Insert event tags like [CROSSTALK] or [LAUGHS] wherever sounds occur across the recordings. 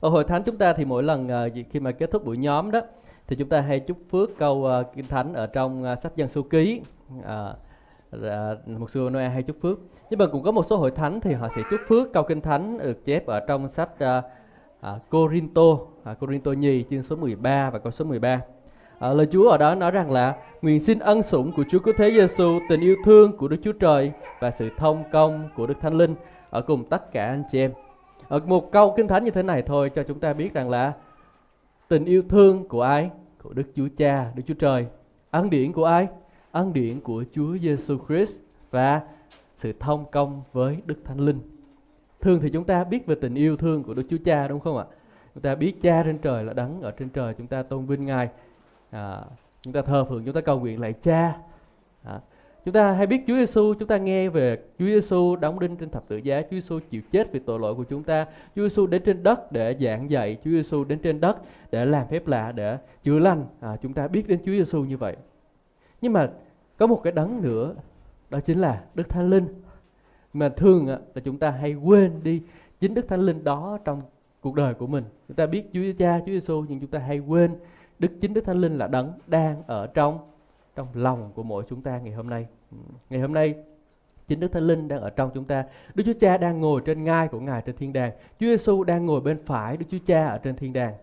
ở hội thánh chúng ta thì mỗi lần ờ, khi mà kết thúc buổi nhóm đó thì chúng ta hay chúc phước câu ờ, kinh thánh ở trong ờ, sách dân số ký. À, một xưa Noel hay chúc phước. Nhưng mà cũng có một số hội thánh thì họ sẽ chúc phước câu kinh thánh được chép ở trong sách à, à, Corinto à, Corinto nhì chương số 13 và câu số 13 À, lời Chúa ở đó nói rằng là nguyện xin ân sủng của Chúa Cứu Thế Giêsu, tình yêu thương của Đức Chúa Trời và sự thông công của Đức Thánh Linh ở cùng tất cả anh chị em. Ở một câu kinh thánh như thế này thôi cho chúng ta biết rằng là tình yêu thương của ai? Của Đức Chúa Cha, Đức Chúa Trời. Ân điển của ai? Ân điển của Chúa Giêsu Christ và sự thông công với Đức Thánh Linh. Thường thì chúng ta biết về tình yêu thương của Đức Chúa Cha đúng không ạ? Chúng ta biết Cha trên trời là đấng ở trên trời, chúng ta tôn vinh Ngài à, chúng ta thờ phượng chúng ta cầu nguyện lại cha à, chúng ta hay biết Chúa Giêsu chúng ta nghe về Chúa Giêsu đóng đinh trên thập tự giá Chúa Giêsu chịu chết vì tội lỗi của chúng ta. Chúa Giêsu đến trên đất để giảng dạy Chúa Giêsu đến trên đất để làm phép lạ để chữa lành. À, chúng ta biết đến Chúa Giêsu như vậy. Nhưng mà có một cái đấng nữa đó chính là Đức Thánh Linh. Mà thường là chúng ta hay quên đi chính Đức Thánh Linh đó trong cuộc đời của mình. Chúng ta biết Chúa Cha Chúa Giêsu nhưng chúng ta hay quên Đức chính Đức Thánh Linh là đấng đang ở trong trong lòng của mỗi chúng ta ngày hôm nay. Ừ. Ngày hôm nay chính Đức Thánh Linh đang ở trong chúng ta. Đức Chúa Cha đang ngồi trên ngai của Ngài trên thiên đàng. Chúa Giêsu đang ngồi bên phải Đức Chúa Cha ở trên thiên đàng.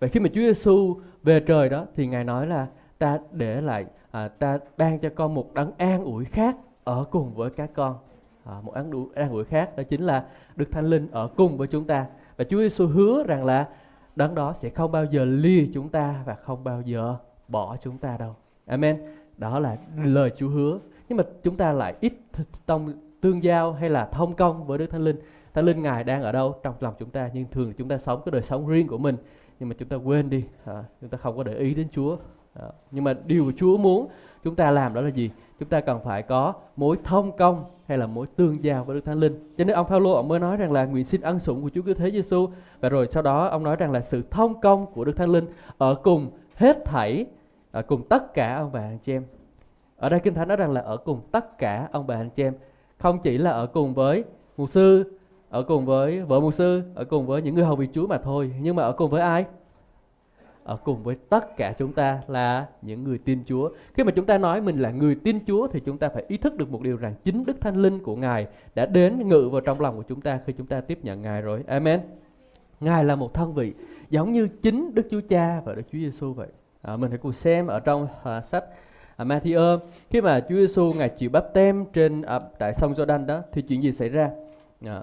Vậy khi mà Chúa Giêsu về trời đó thì Ngài nói là ta để lại à, ta ban cho con một đấng an ủi khác ở cùng với các con. À, một an ủi, an ủi khác đó chính là Đức Thánh Linh ở cùng với chúng ta. Và Chúa Giêsu hứa rằng là đấng đó sẽ không bao giờ ly chúng ta và không bao giờ bỏ chúng ta đâu amen. Đó là lời Chúa hứa. Nhưng mà chúng ta lại ít tông tương giao hay là thông công với Đức Thánh Linh. Thánh Linh Ngài đang ở đâu trong lòng chúng ta nhưng thường chúng ta sống cái đời sống riêng của mình. Nhưng mà chúng ta quên đi. À, chúng ta không có để ý đến Chúa. À, nhưng mà điều Chúa muốn chúng ta làm đó là gì? Chúng ta cần phải có mối thông công hay là mối tương giao với Đức Thánh Linh. Cho nên ông Phaolô ông mới nói rằng là nguyện xin ân sủng của Chúa Cứu Thế Giêsu và rồi sau đó ông nói rằng là sự thông công của Đức Thánh Linh ở cùng hết thảy ở cùng tất cả ông bà anh chị em. Ở đây Kinh Thánh nói rằng là ở cùng tất cả ông bà anh chị em, không chỉ là ở cùng với mục sư, ở cùng với vợ mục sư, ở cùng với những người hầu việc Chúa mà thôi, nhưng mà ở cùng với ai? ở cùng với tất cả chúng ta là những người tin Chúa. Khi mà chúng ta nói mình là người tin Chúa thì chúng ta phải ý thức được một điều rằng chính Đức Thánh Linh của Ngài đã đến ngự vào trong lòng của chúng ta khi chúng ta tiếp nhận Ngài rồi. Amen. Ngài là một thân vị giống như chính Đức Chúa Cha và Đức Chúa Giêsu vậy. À, mình hãy cùng xem ở trong à, sách à, Matthew khi mà Chúa Giêsu ngài chịu báp tem trên à, tại sông Jordan đó thì chuyện gì xảy ra? À,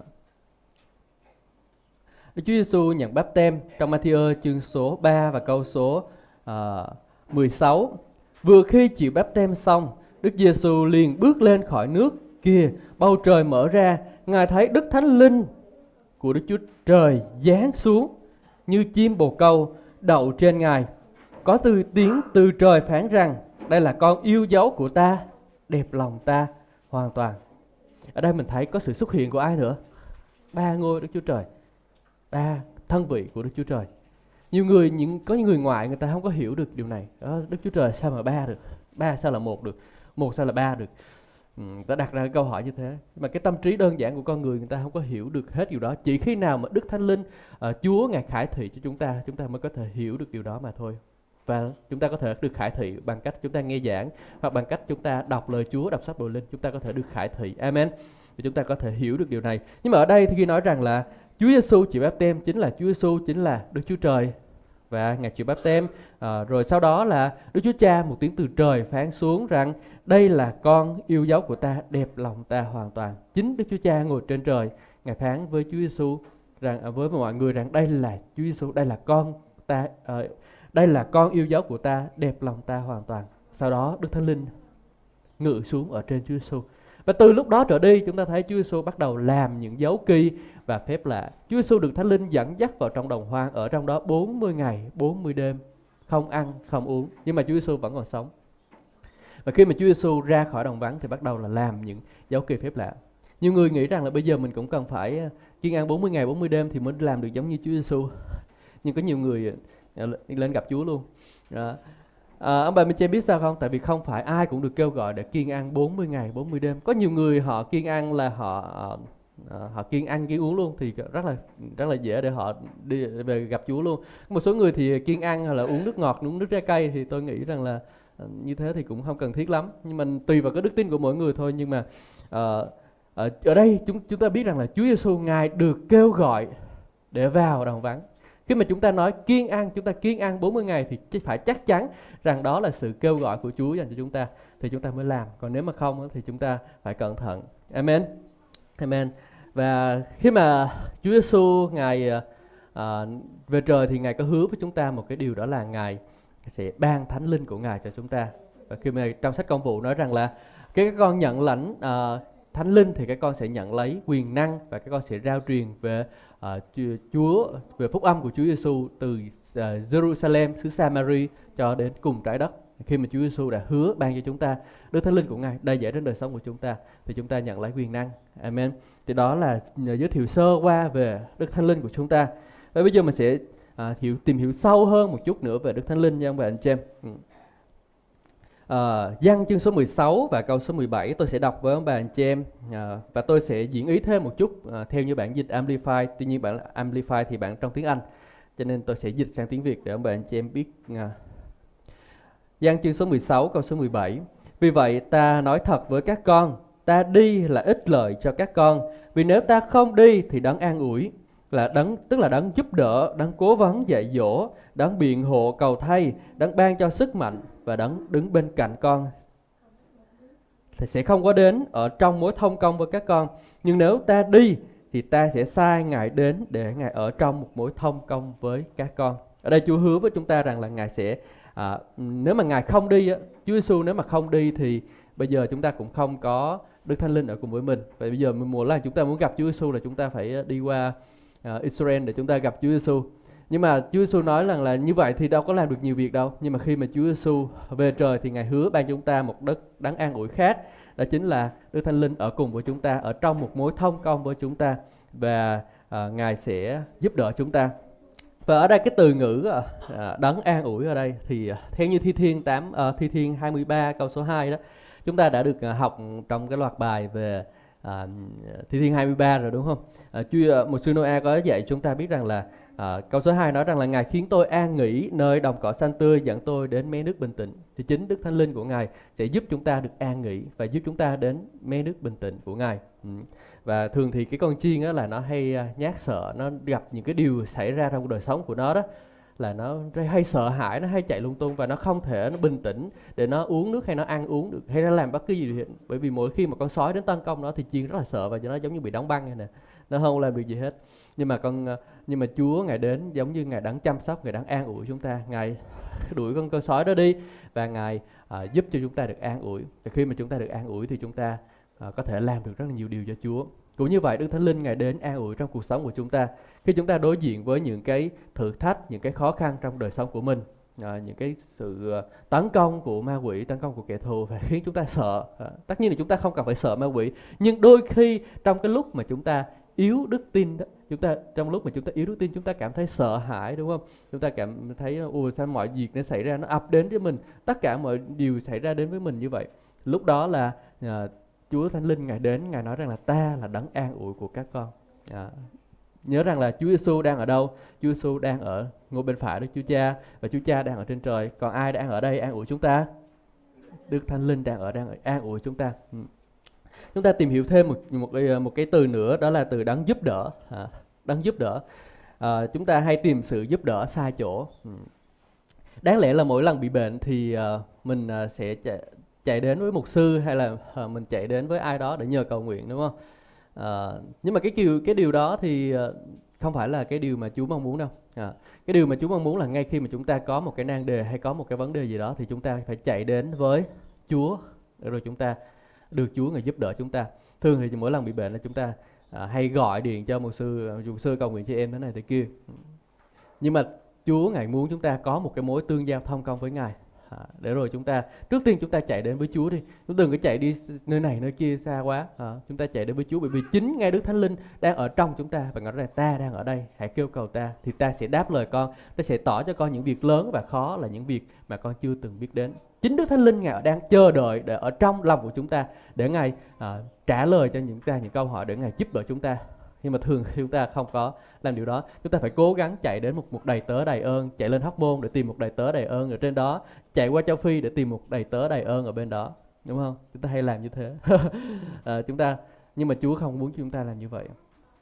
Chúa Giêsu nhận báp tem trong Matthew chương số 3 và câu số à, 16. Vừa khi chịu báp tem xong, Đức Giêsu liền bước lên khỏi nước kia, bầu trời mở ra, Ngài thấy Đức Thánh Linh của Đức Chúa Trời giáng xuống như chim bồ câu đậu trên Ngài. Có từ tiếng từ trời phán rằng, đây là con yêu dấu của ta, đẹp lòng ta hoàn toàn. Ở đây mình thấy có sự xuất hiện của ai nữa? Ba ngôi Đức Chúa Trời ba thân vị của Đức Chúa Trời. Nhiều người những có những người ngoại người ta không có hiểu được điều này. Đó, Đức Chúa Trời sao mà ba được? Ba sao là một được? Một sao là ba được? Ừ, ta đặt ra cái câu hỏi như thế mà cái tâm trí đơn giản của con người người ta không có hiểu được hết điều đó chỉ khi nào mà đức thánh linh uh, chúa ngài khải thị cho chúng ta chúng ta mới có thể hiểu được điều đó mà thôi và chúng ta có thể được khải thị bằng cách chúng ta nghe giảng hoặc bằng cách chúng ta đọc lời chúa đọc sách bồ linh. Chúng ta có thể được khải thị. Amen. Thì chúng ta có thể hiểu được điều này. Nhưng mà ở đây thì khi nói rằng là Chúa Giêsu chịu báp tem chính là Chúa Giêsu chính là Đức Chúa Trời. Và ngài chịu báp tem à, ờ, rồi sau đó là Đức Chúa Cha một tiếng từ trời phán xuống rằng đây là con yêu dấu của ta đẹp lòng ta hoàn toàn. Chính Đức Chúa Cha ngồi trên trời. Ngài phán với Chúa Giêsu rằng à, với mọi người rằng đây là Chúa Giêsu đây là con ta à, đây là con yêu dấu của ta đẹp lòng ta hoàn toàn sau đó Đức Thánh Linh ngự xuống ở trên Chúa Giêsu và từ lúc đó trở đi chúng ta thấy Chúa Giêsu bắt đầu làm những dấu kỳ và phép lạ. Chúa Giêsu được Thánh Linh dẫn dắt vào trong đồng hoang ở trong đó 40 ngày, 40 đêm, không ăn, không uống, nhưng mà Chúa Giêsu vẫn còn sống. Và khi mà Chúa Giêsu ra khỏi đồng vắng thì bắt đầu là làm những dấu kỳ phép lạ. Nhiều người nghĩ rằng là bây giờ mình cũng cần phải ờ, kiên ăn 40 ngày 40 đêm thì mới làm được giống như Chúa Giêsu. Nhưng có nhiều người ờ, Dạ, lên gặp Chúa luôn. Đó. À, ông bà mình biết sao không? Tại vì không phải ai cũng được kêu gọi để kiên ăn 40 ngày 40 đêm. Có nhiều người họ kiên ăn là họ à, họ kiêng ăn kiêng uống luôn thì rất là rất là dễ để họ đi về gặp Chúa luôn một số người thì kiêng ăn hoặc là uống nước ngọt uống nước trái cây thì tôi nghĩ rằng là ờ, như thế thì cũng không cần thiết lắm nhưng mà tùy vào cái đức tin của mỗi người thôi nhưng mà à, ở đây chúng chúng ta biết rằng là Chúa Giêsu ngài được kêu gọi để vào đồng vắng khi mà chúng ta nói kiên ăn chúng ta kiên ăn 40 ngày thì phải chắc chắn rằng đó là sự kêu gọi của Chúa dành cho chúng ta thì chúng ta mới làm. Còn nếu mà không thì chúng ta phải cẩn thận. Amen. Amen. Và khi mà Chúa Giêsu ngài à, về trời thì ngài có hứa với chúng ta một cái điều đó là ngài sẽ ban thánh linh của ngài cho chúng ta. Và khi mà trong sách công vụ nói rằng là cái các con nhận lãnh à, thánh linh thì các con sẽ nhận lấy quyền năng và các con sẽ rao truyền về uh, Chúa về phúc âm của Chúa Giêsu từ uh, Jerusalem xứ Samari cho đến cùng trái đất khi mà Chúa Giêsu đã hứa ban cho chúng ta Đức Thánh Linh của Ngài đầy dẫy trên đời sống của chúng ta thì chúng ta nhận lấy quyền năng. Amen. Thì đó là ờ, giới thiệu sơ qua về Đức Thánh Linh của chúng ta. Và bây giờ mình sẽ uh, hiểu tìm hiểu sâu hơn một chút nữa về Đức Thánh Linh nha ông bà anh chị em. Ừ. Ờ, à, Giăng chương số 16 và câu số 17 tôi sẽ đọc với ông bà anh chị em. À, và tôi sẽ diễn ý thêm một chút à, theo như bản dịch Amplify. Tuy nhiên bản Amplify thì bản trong tiếng Anh cho nên tôi sẽ dịch sang tiếng Việt để ông bà anh chị em biết à, Giăng chương số 16 câu số 17 Vì vậy ta nói thật với các con Ta đi là ích lợi cho các con. Vì nếu ta không đi thì đấng an ủi là đấng tức là đấng giúp đỡ, đấng cố vấn dạy dỗ, đấng biện hộ cầu thay, đấng ban cho sức mạnh và đấng đứng bên cạnh con thì sẽ không có đến ở trong mối thông công với các con. Nhưng nếu ta đi thì ta sẽ sai Ngài đến để Ngài ở trong một mối thông công với các con. Ở đây Chúa hứa với chúng ta rằng là Ngài sẽ à, nếu mà ngài không đi á, Chúa Giêsu nếu mà không đi thì bây giờ chúng ta cũng không có Đức Thánh Linh ở cùng với mình. Vậy bây giờ mùa là chúng ta muốn gặp Chúa Giêsu là chúng ta phải à, đi qua à, Israel để chúng ta gặp Chúa Giêsu. Nhưng mà Chúa Giêsu nói rằng là như vậy thì đâu có làm được nhiều việc đâu. Nhưng mà khi mà Chúa Giêsu về trời thì Ngài hứa ban chúng ta một đất đáng an ủi khác. Đó chính là Đức Thánh Linh ở cùng với chúng ta, ở trong một mối thông công với chúng ta và uh, Ngài sẽ giúp đỡ chúng ta và ở đây cái từ ngữ à, à đấng an ủi ở đây thì à, theo như thi thiên 8 à, ờ, thi thiên 23 câu số 2 đó chúng ta đã được học trong cái loạt bài về à, thi thiên 23 rồi đúng không? À, Chúa à, một sư Noa có dạy chúng ta biết rằng là à, câu số 2 nói rằng là ngài khiến tôi an nghỉ nơi đồng cỏ xanh tươi dẫn tôi đến mé nước bình tĩnh thì chính Đức Thánh Linh của ngài sẽ giúp chúng ta được an nghỉ và giúp chúng ta đến mé nước bình tĩnh của ngài. Ừ và thường thì cái con chiên á là nó hay à, nhát sợ nó gặp những cái điều xảy ra trong đời sống của nó đó là nó hay sợ hãi nó hay chạy lung tung và nó không thể nó bình tĩnh để nó uống nước hay nó ăn uống được hay nó làm bất cứ gì được bởi vì mỗi khi mà con sói đến tấn công nó thì chiên rất là sợ và nó giống như bị đóng băng này nè. Nó không làm được gì hết. Nhưng mà con ờ, nhưng mà Chúa ngài đến giống như ngài đang chăm sóc ngài đang an ủi chúng ta. Ngài [LAUGHS] đuổi con con sói đó đi và ngài à, giúp cho chúng ta được an ủi. Và khi mà chúng ta được an ủi thì chúng ta à, có thể làm được rất là nhiều điều cho Chúa. Cũng như vậy, Đức Thánh Linh Ngài đến an ủi trong cuộc sống của chúng ta. Khi chúng ta đối diện với những cái thử thách, những cái khó khăn trong đời sống của mình, à, những cái sự ờ, tấn công của ma quỷ, tấn công của kẻ thù và [LAUGHS] khiến chúng ta sợ. À, tất nhiên là chúng ta không cần phải sợ ma quỷ, nhưng đôi khi trong cái lúc mà chúng ta yếu đức tin đó chúng ta trong lúc mà chúng ta yếu đức tin chúng ta cảm thấy sợ hãi đúng không chúng ta cảm thấy ồ sao mọi việc nó xảy ra nó ập đến với mình tất cả mọi điều xảy ra đến với mình như vậy lúc đó là à, Chúa Thánh Linh Ngài đến, Ngài nói rằng là ta là đấng an ủi của các con. À, nhớ rằng là Chúa Giêsu đang ở đâu? Chúa Giêsu đang ở ngôi bên phải Đức Chúa Cha và Chúa Cha đang ở trên trời. Còn ai đang ở đây an ủi chúng ta? Đức Thánh Linh đang ở đang ở, an ủi chúng ta. Ừ. Chúng ta tìm hiểu thêm một một cái một cái từ nữa đó là từ đấng giúp đỡ. À, đấng giúp đỡ. À, chúng ta hay tìm sự giúp đỡ sai chỗ. Ừ. Đáng lẽ là mỗi lần bị bệnh thì uh, mình uh, sẽ chạy đến với mục sư hay là uh, mình chạy đến với ai đó để nhờ cầu nguyện đúng không? Uh, nhưng mà cái điều cái điều đó thì uh, không phải là cái điều mà Chúa mong muốn đâu. À, cái điều mà Chúa mong muốn là ngay khi mà chúng ta có một cái nan đề hay có một cái vấn đề gì đó thì chúng ta phải chạy đến với Chúa để rồi chúng ta được Chúa người giúp đỡ chúng ta. Thường thì mỗi lần bị bệnh là chúng ta à, hay gọi điện cho một sư một sư cầu nguyện cho em thế này thế kia. Nhưng mà Chúa ngài muốn chúng ta có một cái mối tương giao thông công với Ngài à, để rồi chúng ta trước tiên chúng ta chạy đến với Chúa đi. Chúng đừng có chạy đi nơi này nơi kia xa quá. À, chúng ta chạy đến với Chúa bởi vì chính ngay Đức Thánh Linh đang ở trong chúng ta và nói rằng ta đang ở đây hãy kêu cầu ta thì ta sẽ đáp lời con ta sẽ tỏ cho con những việc lớn và khó là những việc mà con chưa từng biết đến. Chính Đức Thánh Linh ngài đang chờ đợi để ở trong lòng của chúng ta để ngài à, trả lời cho những ta những câu hỏi để ngài giúp đỡ chúng ta nhưng mà thường chúng ta không có làm điều đó. Chúng ta phải cố gắng chạy đến một một đầy tớ đầy ơn chạy lên hóc môn để tìm một đầy tớ đầy ơn ở trên đó chạy qua châu phi để tìm một đầy tớ đầy ơn ở bên đó đúng không? Chúng ta hay làm như thế. [LAUGHS] À, chúng ta nhưng mà chúa không muốn chúng ta làm như vậy.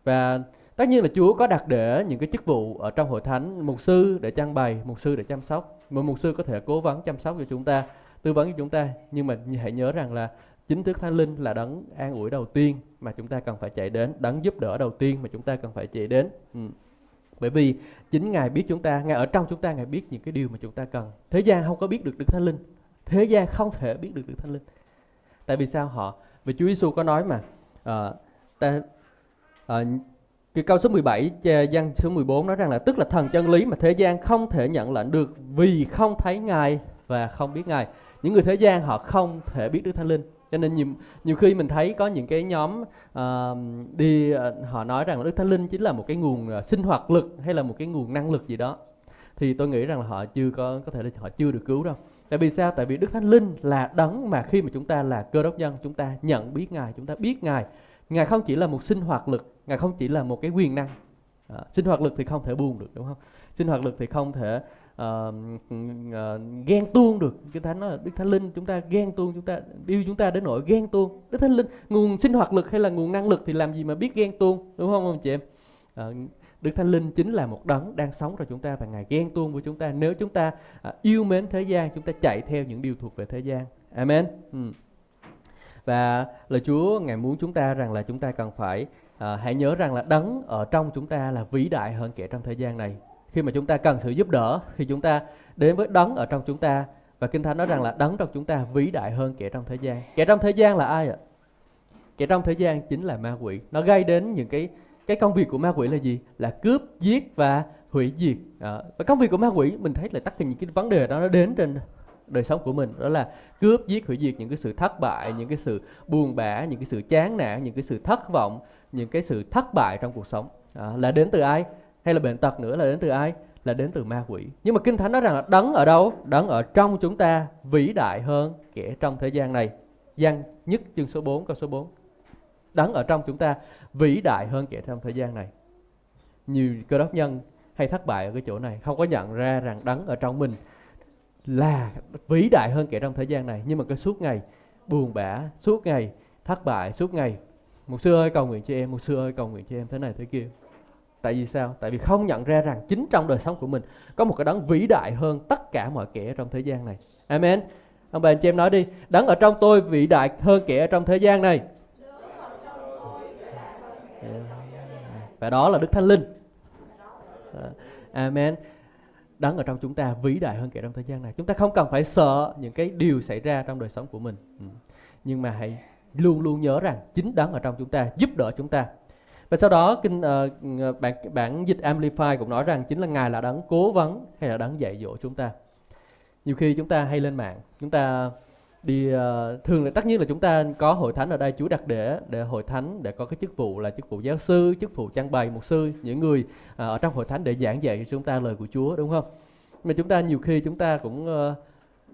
Và tất nhiên là chúa có đặt để những cái chức vụ ở trong hội thánh mục sư để trang bày mục sư để chăm sóc. Một mục sư có thể cố vấn chăm sóc cho chúng ta tư vấn cho chúng ta. Nhưng mà hãy nhớ rằng là chính thức thánh linh là đấng an ủi đầu tiên mà chúng ta cần phải chạy đến đấng giúp đỡ đầu tiên mà chúng ta cần phải chạy đến. Ừ. bởi vì chính ngài biết chúng ta ngài ở trong chúng ta ngài biết những cái điều mà chúng ta cần. Thế gian không có biết được đức thánh linh. Thế gian không thể biết được đức thánh linh. Tại vì sao họ? Vì Chúa Giêsu có nói mà uh, ta uh, cái câu số 17 văn số 14 nói rằng là tức là thần chân lý mà thế gian không thể nhận lệnh được vì không thấy ngài và không biết ngài. Những người thế gian họ không thể biết đức thánh linh cho nên nhiều, nhiều khi mình thấy có những cái nhóm uh, đi uh, họ nói rằng là đức thánh linh chính là một cái nguồn uh, sinh hoạt lực hay là một cái nguồn năng lực gì đó. Thì tôi nghĩ rằng là họ chưa có có thể là họ chưa được cứu đâu. Tại vì sao? Tại vì đức thánh linh là đấng mà khi mà chúng ta là cơ đốc nhân chúng ta nhận biết ngài chúng ta biết ngài. Ngài không chỉ là một sinh hoạt lực ngài không chỉ là một cái quyền năng. À, sinh hoạt lực thì không thể buồn được đúng không? Sinh hoạt lực thì không thể uh, uh, ghen tuông được cái thánh nói là đức thánh linh chúng ta ghen tuông chúng ta yêu chúng ta đến nỗi ghen tuông đức thánh linh nguồn sinh hoạt lực hay là nguồn năng lực thì làm gì mà biết ghen tuông đúng không ông chị em uh, Đức Thánh Linh chính là một đấng đang sống trong chúng ta và Ngài ghen tuông với chúng ta nếu chúng ta uh, yêu mến thế gian, chúng ta chạy theo những điều thuộc về thế gian. Amen. Ừ. Và lời Chúa Ngài muốn chúng ta rằng là chúng ta cần phải à, hãy nhớ rằng là đấng ở trong chúng ta là vĩ đại hơn kẻ trong thế gian này khi mà chúng ta cần sự giúp đỡ thì chúng ta đến với đấng ở trong chúng ta. Và kinh thánh nói rằng là đấng trong chúng ta vĩ đại hơn kẻ trong thế gian. Kẻ trong thế gian là ai ạ? Kẻ trong thế gian chính là ma quỷ. Nó gây đến những cái cái công việc của ma quỷ là gì? Là cướp giết và hủy diệt. À, và công việc của ma quỷ mình thấy là tất cả những cái vấn đề đó nó đến trên đời sống của mình. Đó là cướp giết hủy diệt những cái sự thất bại những cái sự buồn bã những cái sự chán nản những cái sự thất vọng những cái sự thất bại trong cuộc sống. À, là đến từ ai? Hay là bệnh tật nữa là đến từ ai? Là đến từ ma quỷ. Nhưng mà kinh thánh nói rằng là đấng ở đâu? Đấng ở trong chúng ta, vĩ đại hơn kẻ trong thế gian này. Gian nhất chương số 4 câu số 4 đấng ở trong chúng ta, vĩ đại hơn kẻ trong thế gian này. Nhiều cơ đốc nhân hay thất bại ở cái chỗ này, không có nhận ra rằng đấng ở trong mình là vĩ đại hơn kẻ trong thế gian này. Nhưng mà cái suốt ngày buồn bã, suốt ngày thất bại, suốt ngày, một sư ơi, cầu nguyện cho em, một sư ơi, cầu nguyện cho em, thế này, thế kia. Tại vì sao? Tại vì không nhận ra rằng chính trong đời sống của mình có một cái đấng vĩ đại hơn tất cả mọi kẻ trong thế gian này. Amen. Ông bà anh chị em nói đi, đấng ở trong tôi vĩ đại hơn kẻ ở trong thế gian này. Và đó là Đức Thánh Linh. À, amen. Đấng ở trong chúng ta vĩ đại hơn kẻ trong thế gian này. Chúng ta không cần phải sợ những cái điều xảy ra trong đời sống của mình. Ừ. Nhưng mà hãy luôn luôn nhớ rằng chính đấng ở trong chúng ta giúp đỡ chúng ta và sau đó kinh uh, bản bản dịch Amplify cũng nói rằng chính là ngài là đấng cố vấn hay là đấng dạy dỗ chúng ta. Nhiều khi chúng ta hay lên mạng chúng ta đi uh, thường là tất nhiên là chúng ta có hội thánh ở đây Chúa đặt để để hội thánh để có cái chức vụ là chức vụ giáo sư chức vụ trang bày mục sư những người uh, ở trong hội thánh để giảng dạy cho chúng ta lời của Chúa đúng không? Mà chúng ta nhiều khi chúng ta cũng uh,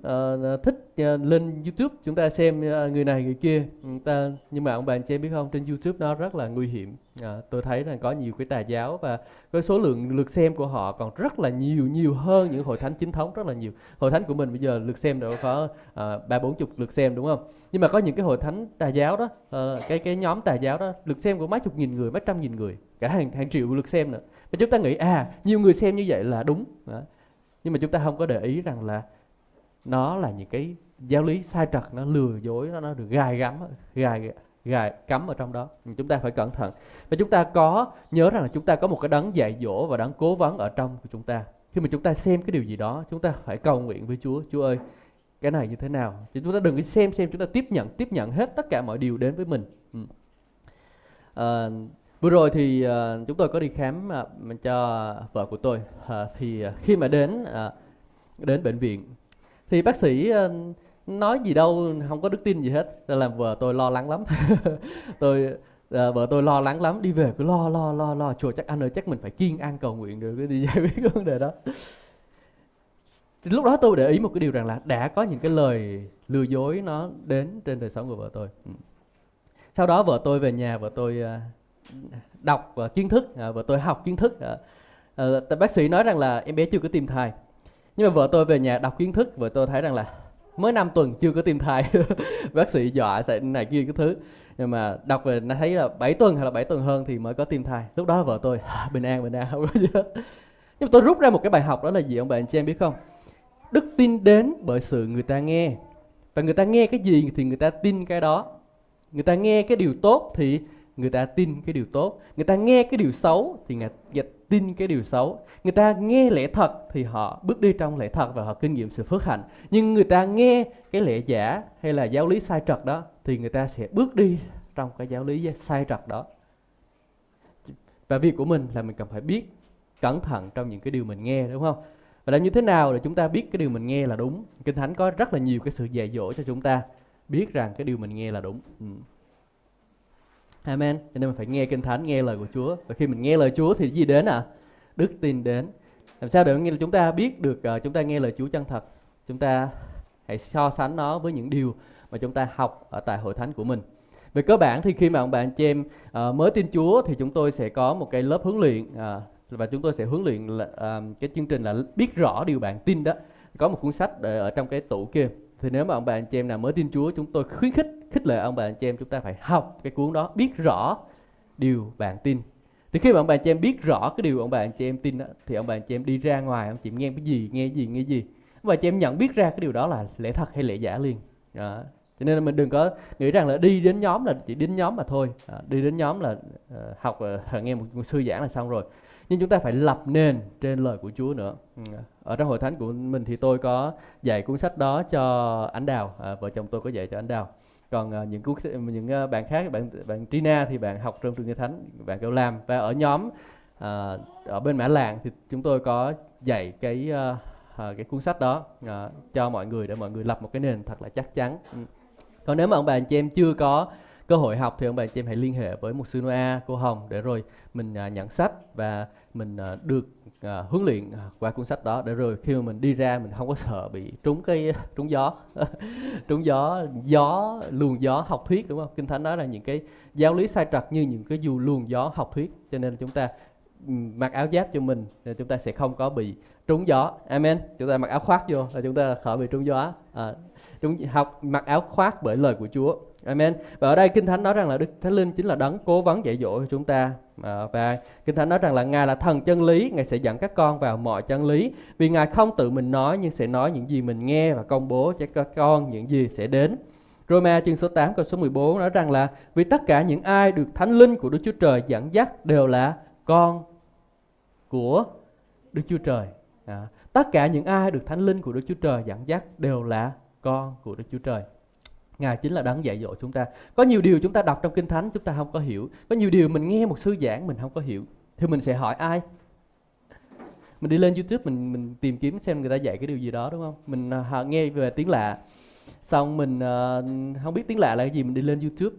uh, thích uh, lên YouTube chúng ta xem uh, người này người kia. Người ta nhưng mà ông bạn chị biết không trên YouTube nó rất là nguy hiểm. À, tôi thấy là có nhiều cái tà giáo và cái số lượng lượt xem của họ còn rất là nhiều nhiều hơn những hội thánh chính thống rất là nhiều. Hội thánh của mình bây giờ lượt xem đâu có ba bốn chục lượt xem đúng không? Nhưng mà có những cái hội thánh tà giáo đó uh, cái cái nhóm tà giáo đó lượt xem của mấy chục nghìn người mấy trăm nghìn người cả hàng hàng triệu lượt xem nữa. Và chúng ta nghĩ à nhiều người xem như vậy là đúng. Đó. nhưng mà chúng ta không có để ý rằng là nó là những cái giáo lý sai trật nó lừa dối nó nó được gài gắm gài gài cắm ở trong đó. Chúng ta phải cẩn thận. Và chúng ta có nhớ rằng là chúng ta có một cái đấng dạy dỗ và đấng cố vấn ở trong của chúng ta. Khi mà chúng ta xem cái điều gì đó chúng ta phải cầu nguyện với Chúa Chúa ơi cái này như thế nào? Thì chúng ta đừng có xem xem chúng ta tiếp nhận tiếp nhận hết tất cả mọi điều đến với mình. Ừ. à, vừa rồi thì uh, chúng tôi có đi khám uh, cho vợ của tôi. Uh, thì uh, khi mà đến uh, đến bệnh viện thì bác sĩ ờ, nói gì đâu không có đức tin gì hết. Nên làm vợ tôi lo lắng lắm. [LAUGHS] Tôi à, vợ tôi lo lắng lắm. Đi về cứ lo lo lo lo. Chùa chắc anh ơi chắc mình phải kiên an cầu nguyện được. Cái đi giải quyết cái vấn đề đó. Thì lúc đó tôi để ý một cái điều rằng là đã có những cái lời lừa dối nó đến trên đời sống của vợ tôi. Ừ. Sau đó vợ tôi về nhà vợ tôi ờ, đọc kiến thức. Vợ tôi học kiến thức. Bác sĩ nói rằng là em bé chưa có tim thai nhưng mà vợ tôi về nhà đọc kiến thức, vợ tôi thấy rằng là mới 5 tuần chưa có tim thai. [LAUGHS] Bác sĩ dọa sẽ này kia cái thứ. Nhưng mà đọc về nó thấy là 7 tuần hay là 7 tuần hơn thì mới có tim thai. Lúc đó vợ tôi bình an bình an. [LAUGHS] Không có gì hết. Nhưng mà tôi rút ra một cái bài học đó là gì ông bạn chị em biết không? Đức tin đến bởi sự người ta nghe. Và người ta nghe cái gì thì người ta tin cái đó. Người ta nghe cái điều tốt thì người ta tin cái điều tốt. Người ta nghe cái điều xấu thì người ta dạ tin cái điều xấu. Người ta nghe lẽ thật thì họ bước đi trong lẽ thật và họ kinh nghiệm sự phước hạnh. Nhưng người ta nghe cái lẽ giả hay là giáo lý sai trật đó thì người ta sẽ bước đi trong cái giáo lý sai trật đó. Và việc của mình là mình cần phải biết cẩn thận trong những cái điều mình nghe, đúng không? Và làm như thế nào để chúng ta biết cái điều mình nghe là đúng? Kinh thánh có rất là nhiều cái sự dạy dỗ cho chúng ta biết rằng cái điều mình nghe là đúng. Ừ. Amen. Cho nên mình phải nghe kinh thánh, nghe lời của Chúa. Và khi mình nghe lời Chúa thì gì đến à? Đức tin đến. Làm sao để chúng ta biết được uh, chúng ta nghe lời Chúa chân thật? Chúng ta hãy so sánh nó với những điều mà chúng ta học ở tại hội thánh của mình. Về cơ bản thì khi mà ông bạn chị em uh, mới tin Chúa thì chúng tôi sẽ có một cái lớp huấn luyện uh, và chúng tôi sẽ huấn luyện là, uh, cái chương trình là biết rõ điều bạn tin đó. Có một cuốn sách ở, ở trong cái tủ kia. Thì nếu mà ông bà anh chị em nào mới tin Chúa, chúng tôi khuyến khích khích lệ ông bà anh chị em chúng ta phải học cái cuốn đó, biết rõ điều bạn tin. Thì khi mà ông bà anh chị em biết rõ cái điều ông bà anh chị em tin đó, thì ông bà anh chị em đi ra ngoài ông chị em nghe cái gì, nghe gì, nghe gì. Ông bạn chị em nhận biết ra cái điều đó là lẽ thật hay lẽ giả liền. Đó cho nên là mình đừng có nghĩ rằng là đi đến nhóm là chỉ đến nhóm mà thôi à, đi đến nhóm là uh, học uh, nghe một, một sư giảng là xong rồi nhưng chúng ta phải lập nền trên lời của Chúa nữa. Ừ. Ở trong hội thánh của mình thì tôi có dạy cuốn sách đó cho anh Đào. À, vợ chồng tôi có dạy cho anh Đào. Còn uh, những cuốn những uh, bạn khác bạn bạn Trina thì bạn học trong trường Kinh Thánh bạn kêu làm và ở nhóm uh, ở bên Mã Làng thì chúng tôi có dạy cái uh, uh, cái cuốn sách đó uh, cho mọi người để mọi người lập một cái nền thật là chắc chắn. Ừ. Còn nếu mà ông bà anh chị em chưa có cơ hội học thì ông bà anh chị em hãy liên hệ với một sư Noa, cô Hồng để rồi mình uh, nhận sách. Và mình ờ, được ờ, huấn luyện ờ, qua cuốn sách đó để rồi khi mà mình đi ra mình không có sợ bị trúng cái trúng gió. [LAUGHS] Trúng gió gió luồng gió học thuyết đúng không? Kinh thánh nói là những cái giáo lý sai trật như những cái dù luồng gió học thuyết. Cho nên chúng ta mặc áo giáp cho mình thì chúng ta sẽ không có bị trúng gió. Amen. Chúng ta mặc áo khoác vô là chúng ta khỏi bị trúng gió. À, chúng học mặc áo khoác bởi lời của Chúa. Amen. Và ở đây Kinh Thánh nói rằng là Đức Thánh Linh chính là đấng cố vấn dạy dỗ cho chúng ta. À, và Kinh Thánh nói rằng là Ngài là thần chân lý, Ngài sẽ dẫn các con vào mọi chân lý. Vì Ngài không tự mình nói nhưng sẽ nói những gì mình nghe và công bố cho các con những gì sẽ đến. Roma chương số 8 câu số 14 nói rằng là vì tất cả những ai được Thánh Linh của Đức Chúa Trời dẫn dắt đều là con của Đức Chúa Trời. À, tất cả những ai được Thánh Linh của Đức Chúa Trời dẫn dắt đều là con của Đức Chúa Trời. Ngài chính là đấng dạy dỗ chúng ta. Có nhiều điều chúng ta đọc trong Kinh Thánh chúng ta không có hiểu. Có nhiều điều mình nghe một sư giảng mình không có hiểu. Thì mình sẽ hỏi ai? Mình đi lên YouTube mình mình tìm kiếm xem người ta dạy cái điều gì đó đúng không? Mình uh, nghe về tiếng lạ. Xong mình uh, không biết tiếng lạ là cái gì mình đi lên YouTube.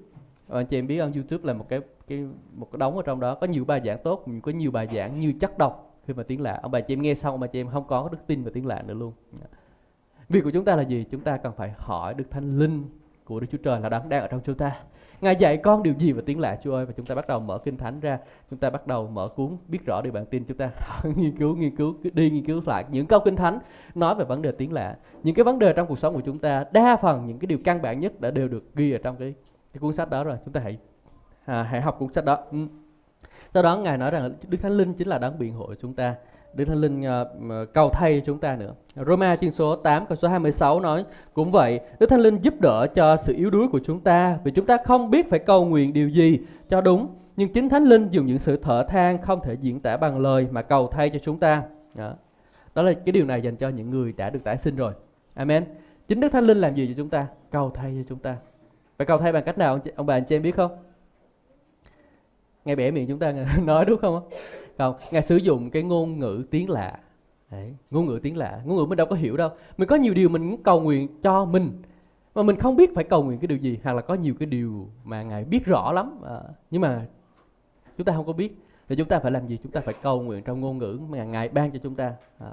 Và anh chị em biết không YouTube là một cái cái một cái đống ở trong đó có nhiều bài giảng tốt, có nhiều bài giảng như chất độc khi mà tiếng lạ. Ông bà chị em nghe xong ông bà chị em không có đức tin về tiếng lạ nữa luôn. Dạ. Việc của chúng ta là gì? Chúng ta cần phải hỏi Đức Thánh Linh của Đức Chúa Trời là đang đang ở trong chúng ta. Ngài dạy con điều gì về tiếng lạ Chúa ơi và chúng ta bắt đầu mở kinh thánh ra, chúng ta bắt đầu mở cuốn biết rõ điều bản tin, chúng ta [LAUGHS] nghiên cứu nghiên cứu đi nghiên cứu lại những câu kinh thánh nói về vấn đề tiếng lạ. Những cái vấn đề trong cuộc sống của chúng ta đa phần những cái điều căn bản nhất đã đều được ghi ở trong cái, cái cuốn sách đó rồi. Chúng ta hãy à, hãy học cuốn sách đó. Ừ. Sau đó Ngài nói rằng Đức Thánh Linh chính là đấng biện hộ chúng ta. Đức Thánh Linh uh, cầu thay chúng ta nữa. Roma chương số 8 câu số 26 nói cũng vậy, Đức Thánh Linh giúp đỡ cho sự yếu đuối của chúng ta vì chúng ta không biết phải cầu nguyện điều gì cho đúng, nhưng chính Thánh Linh dùng những sự thở than không thể diễn tả bằng lời mà cầu thay cho chúng ta. Đó. Đó là cái điều này dành cho những người đã được tái sinh rồi. Amen. Chính Đức Thánh Linh làm gì cho chúng ta? Cầu thay cho chúng ta. Phải cầu thay bằng cách nào ông bà anh chị em biết không? Ngay bẻ miệng chúng ta [LAUGHS] nói đúng không? Không ngài sử dụng cái ngôn ngữ tiếng lạ. Đấy, ngôn ngữ tiếng lạ. Ngôn ngữ mình đâu có hiểu đâu. Mình có nhiều điều mình muốn cầu nguyện cho mình mà mình không biết phải cầu nguyện cái điều gì hoặc là có nhiều cái điều mà ngài biết rõ lắm. À, nhưng mà chúng ta không có biết. Thì chúng ta phải làm gì? Chúng ta phải cầu nguyện trong ngôn ngữ mà ngài ban cho chúng ta. À,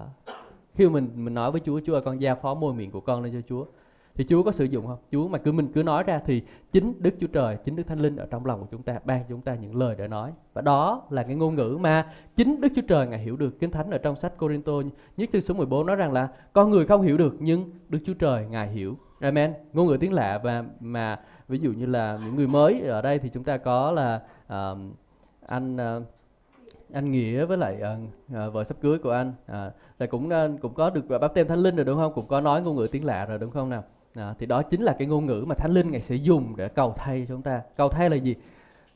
khi mình mình nói với Chúa Chúa ơi con giao phó môi miệng của con lên cho Chúa thì Chúa có sử dụng không? Chúa mà cứ mình cứ nói ra thì chính Đức Chúa Trời, chính Đức Thánh Linh ở trong lòng của chúng ta ban chúng ta những lời để nói. Và đó là cái ngôn ngữ mà chính Đức Chúa Trời ngài hiểu được. Kinh Thánh ở trong sách Corinto nhất chương số 14 nói rằng là con người không hiểu được nhưng Đức Chúa Trời ngài hiểu. Amen. Ngôn ngữ tiếng lạ và mà ví dụ như là những người mới ở đây thì chúng ta có là uh, anh uh, anh nghĩa với lại uh, uh, vợ sắp cưới của anh uh, là cũng uh, cũng có được báp tem thánh linh rồi đúng không cũng có nói ngôn ngữ tiếng lạ rồi đúng không nào à, thì đó chính là cái ngôn ngữ mà thánh linh ngài sẽ dùng để cầu thay cho chúng ta. Cầu thay là gì?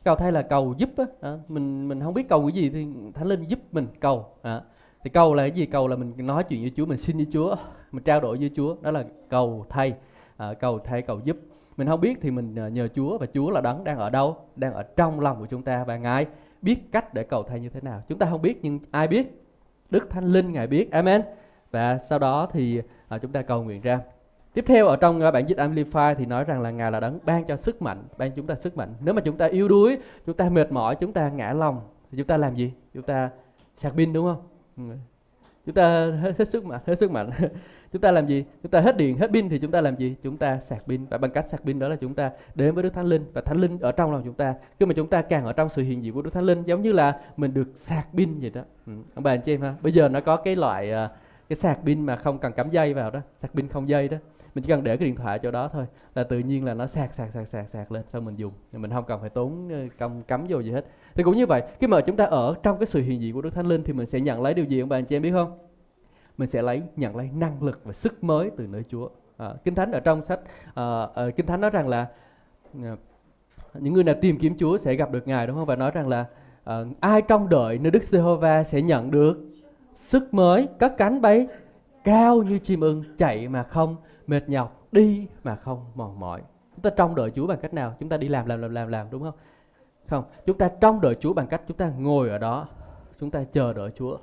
Cầu thay là cầu giúp á à, mình mình không biết cầu cái gì thì thánh linh giúp mình cầu à, thì cầu là cái gì? Cầu là mình nói chuyện với chúa mình xin với chúa mình trao đổi với chúa đó là cầu thay à, cầu thay cầu giúp. Mình không biết thì mình à, nhờ chúa và chúa là đấng đang ở đâu đang ở trong lòng của chúng ta và ngài biết cách để cầu thay như thế nào. Chúng ta không biết nhưng ai biết? Đức thánh linh ngài biết. Amen. Và sau đó thì à, chúng ta cầu nguyện ra. Tiếp theo ở trong à, bản dịch Amplify thì nói rằng là Ngài là đấng ban cho sức mạnh, ban chúng ta sức mạnh. Nếu mà chúng ta yếu đuối, chúng ta mệt mỏi, chúng ta ngã lòng thì chúng ta làm gì? Chúng ta sạc pin đúng không? Ừ. Chúng ta hết, hết sức mạnh, hết sức mạnh. [LAUGHS] chúng ta làm gì? Chúng ta hết điện, hết pin thì chúng ta làm gì? Chúng ta sạc pin và bằng cách sạc pin đó là chúng ta đến với Đức Thánh Linh và Thánh Linh ở trong lòng chúng ta. Khi mà chúng ta càng ở trong sự hiện diện của Đức Thánh Linh giống như là mình được sạc pin vậy đó. Ừ. Ông bà anh chị em ha. Bây giờ nó có cái loại à, cái sạc pin mà không cần cắm dây vào đó, sạc pin không dây đó mình chỉ cần để cái điện thoại chỗ đó thôi là tự nhiên là nó sạc sạc sạc sạc sạc lên sau mình dùng. Mình không cần phải tốn ờ, công cắm vô gì hết. Thì cũng như vậy khi mà chúng ta ở trong cái sự hiện diện của Đức Thánh Linh thì mình sẽ nhận lấy điều gì ông bà anh chị em biết không? Mình sẽ lấy nhận lấy năng lực và sức mới từ nơi Chúa. À, kinh thánh ở trong sách à, à, kinh thánh nói rằng là à, những người nào tìm kiếm Chúa sẽ gặp được Ngài đúng không? Và nói rằng là à, ai trong đợi nơi Đức Giê-hô-va sẽ nhận được sức mới cất cánh bay cao như chim ưng chạy mà không mệt nhọc đi mà không mòn mỏi chúng ta trông đợi Chúa bằng cách nào chúng ta đi làm làm làm làm làm đúng không không chúng ta trông đợi Chúa bằng cách chúng ta ngồi ở đó chúng ta chờ đợi Chúa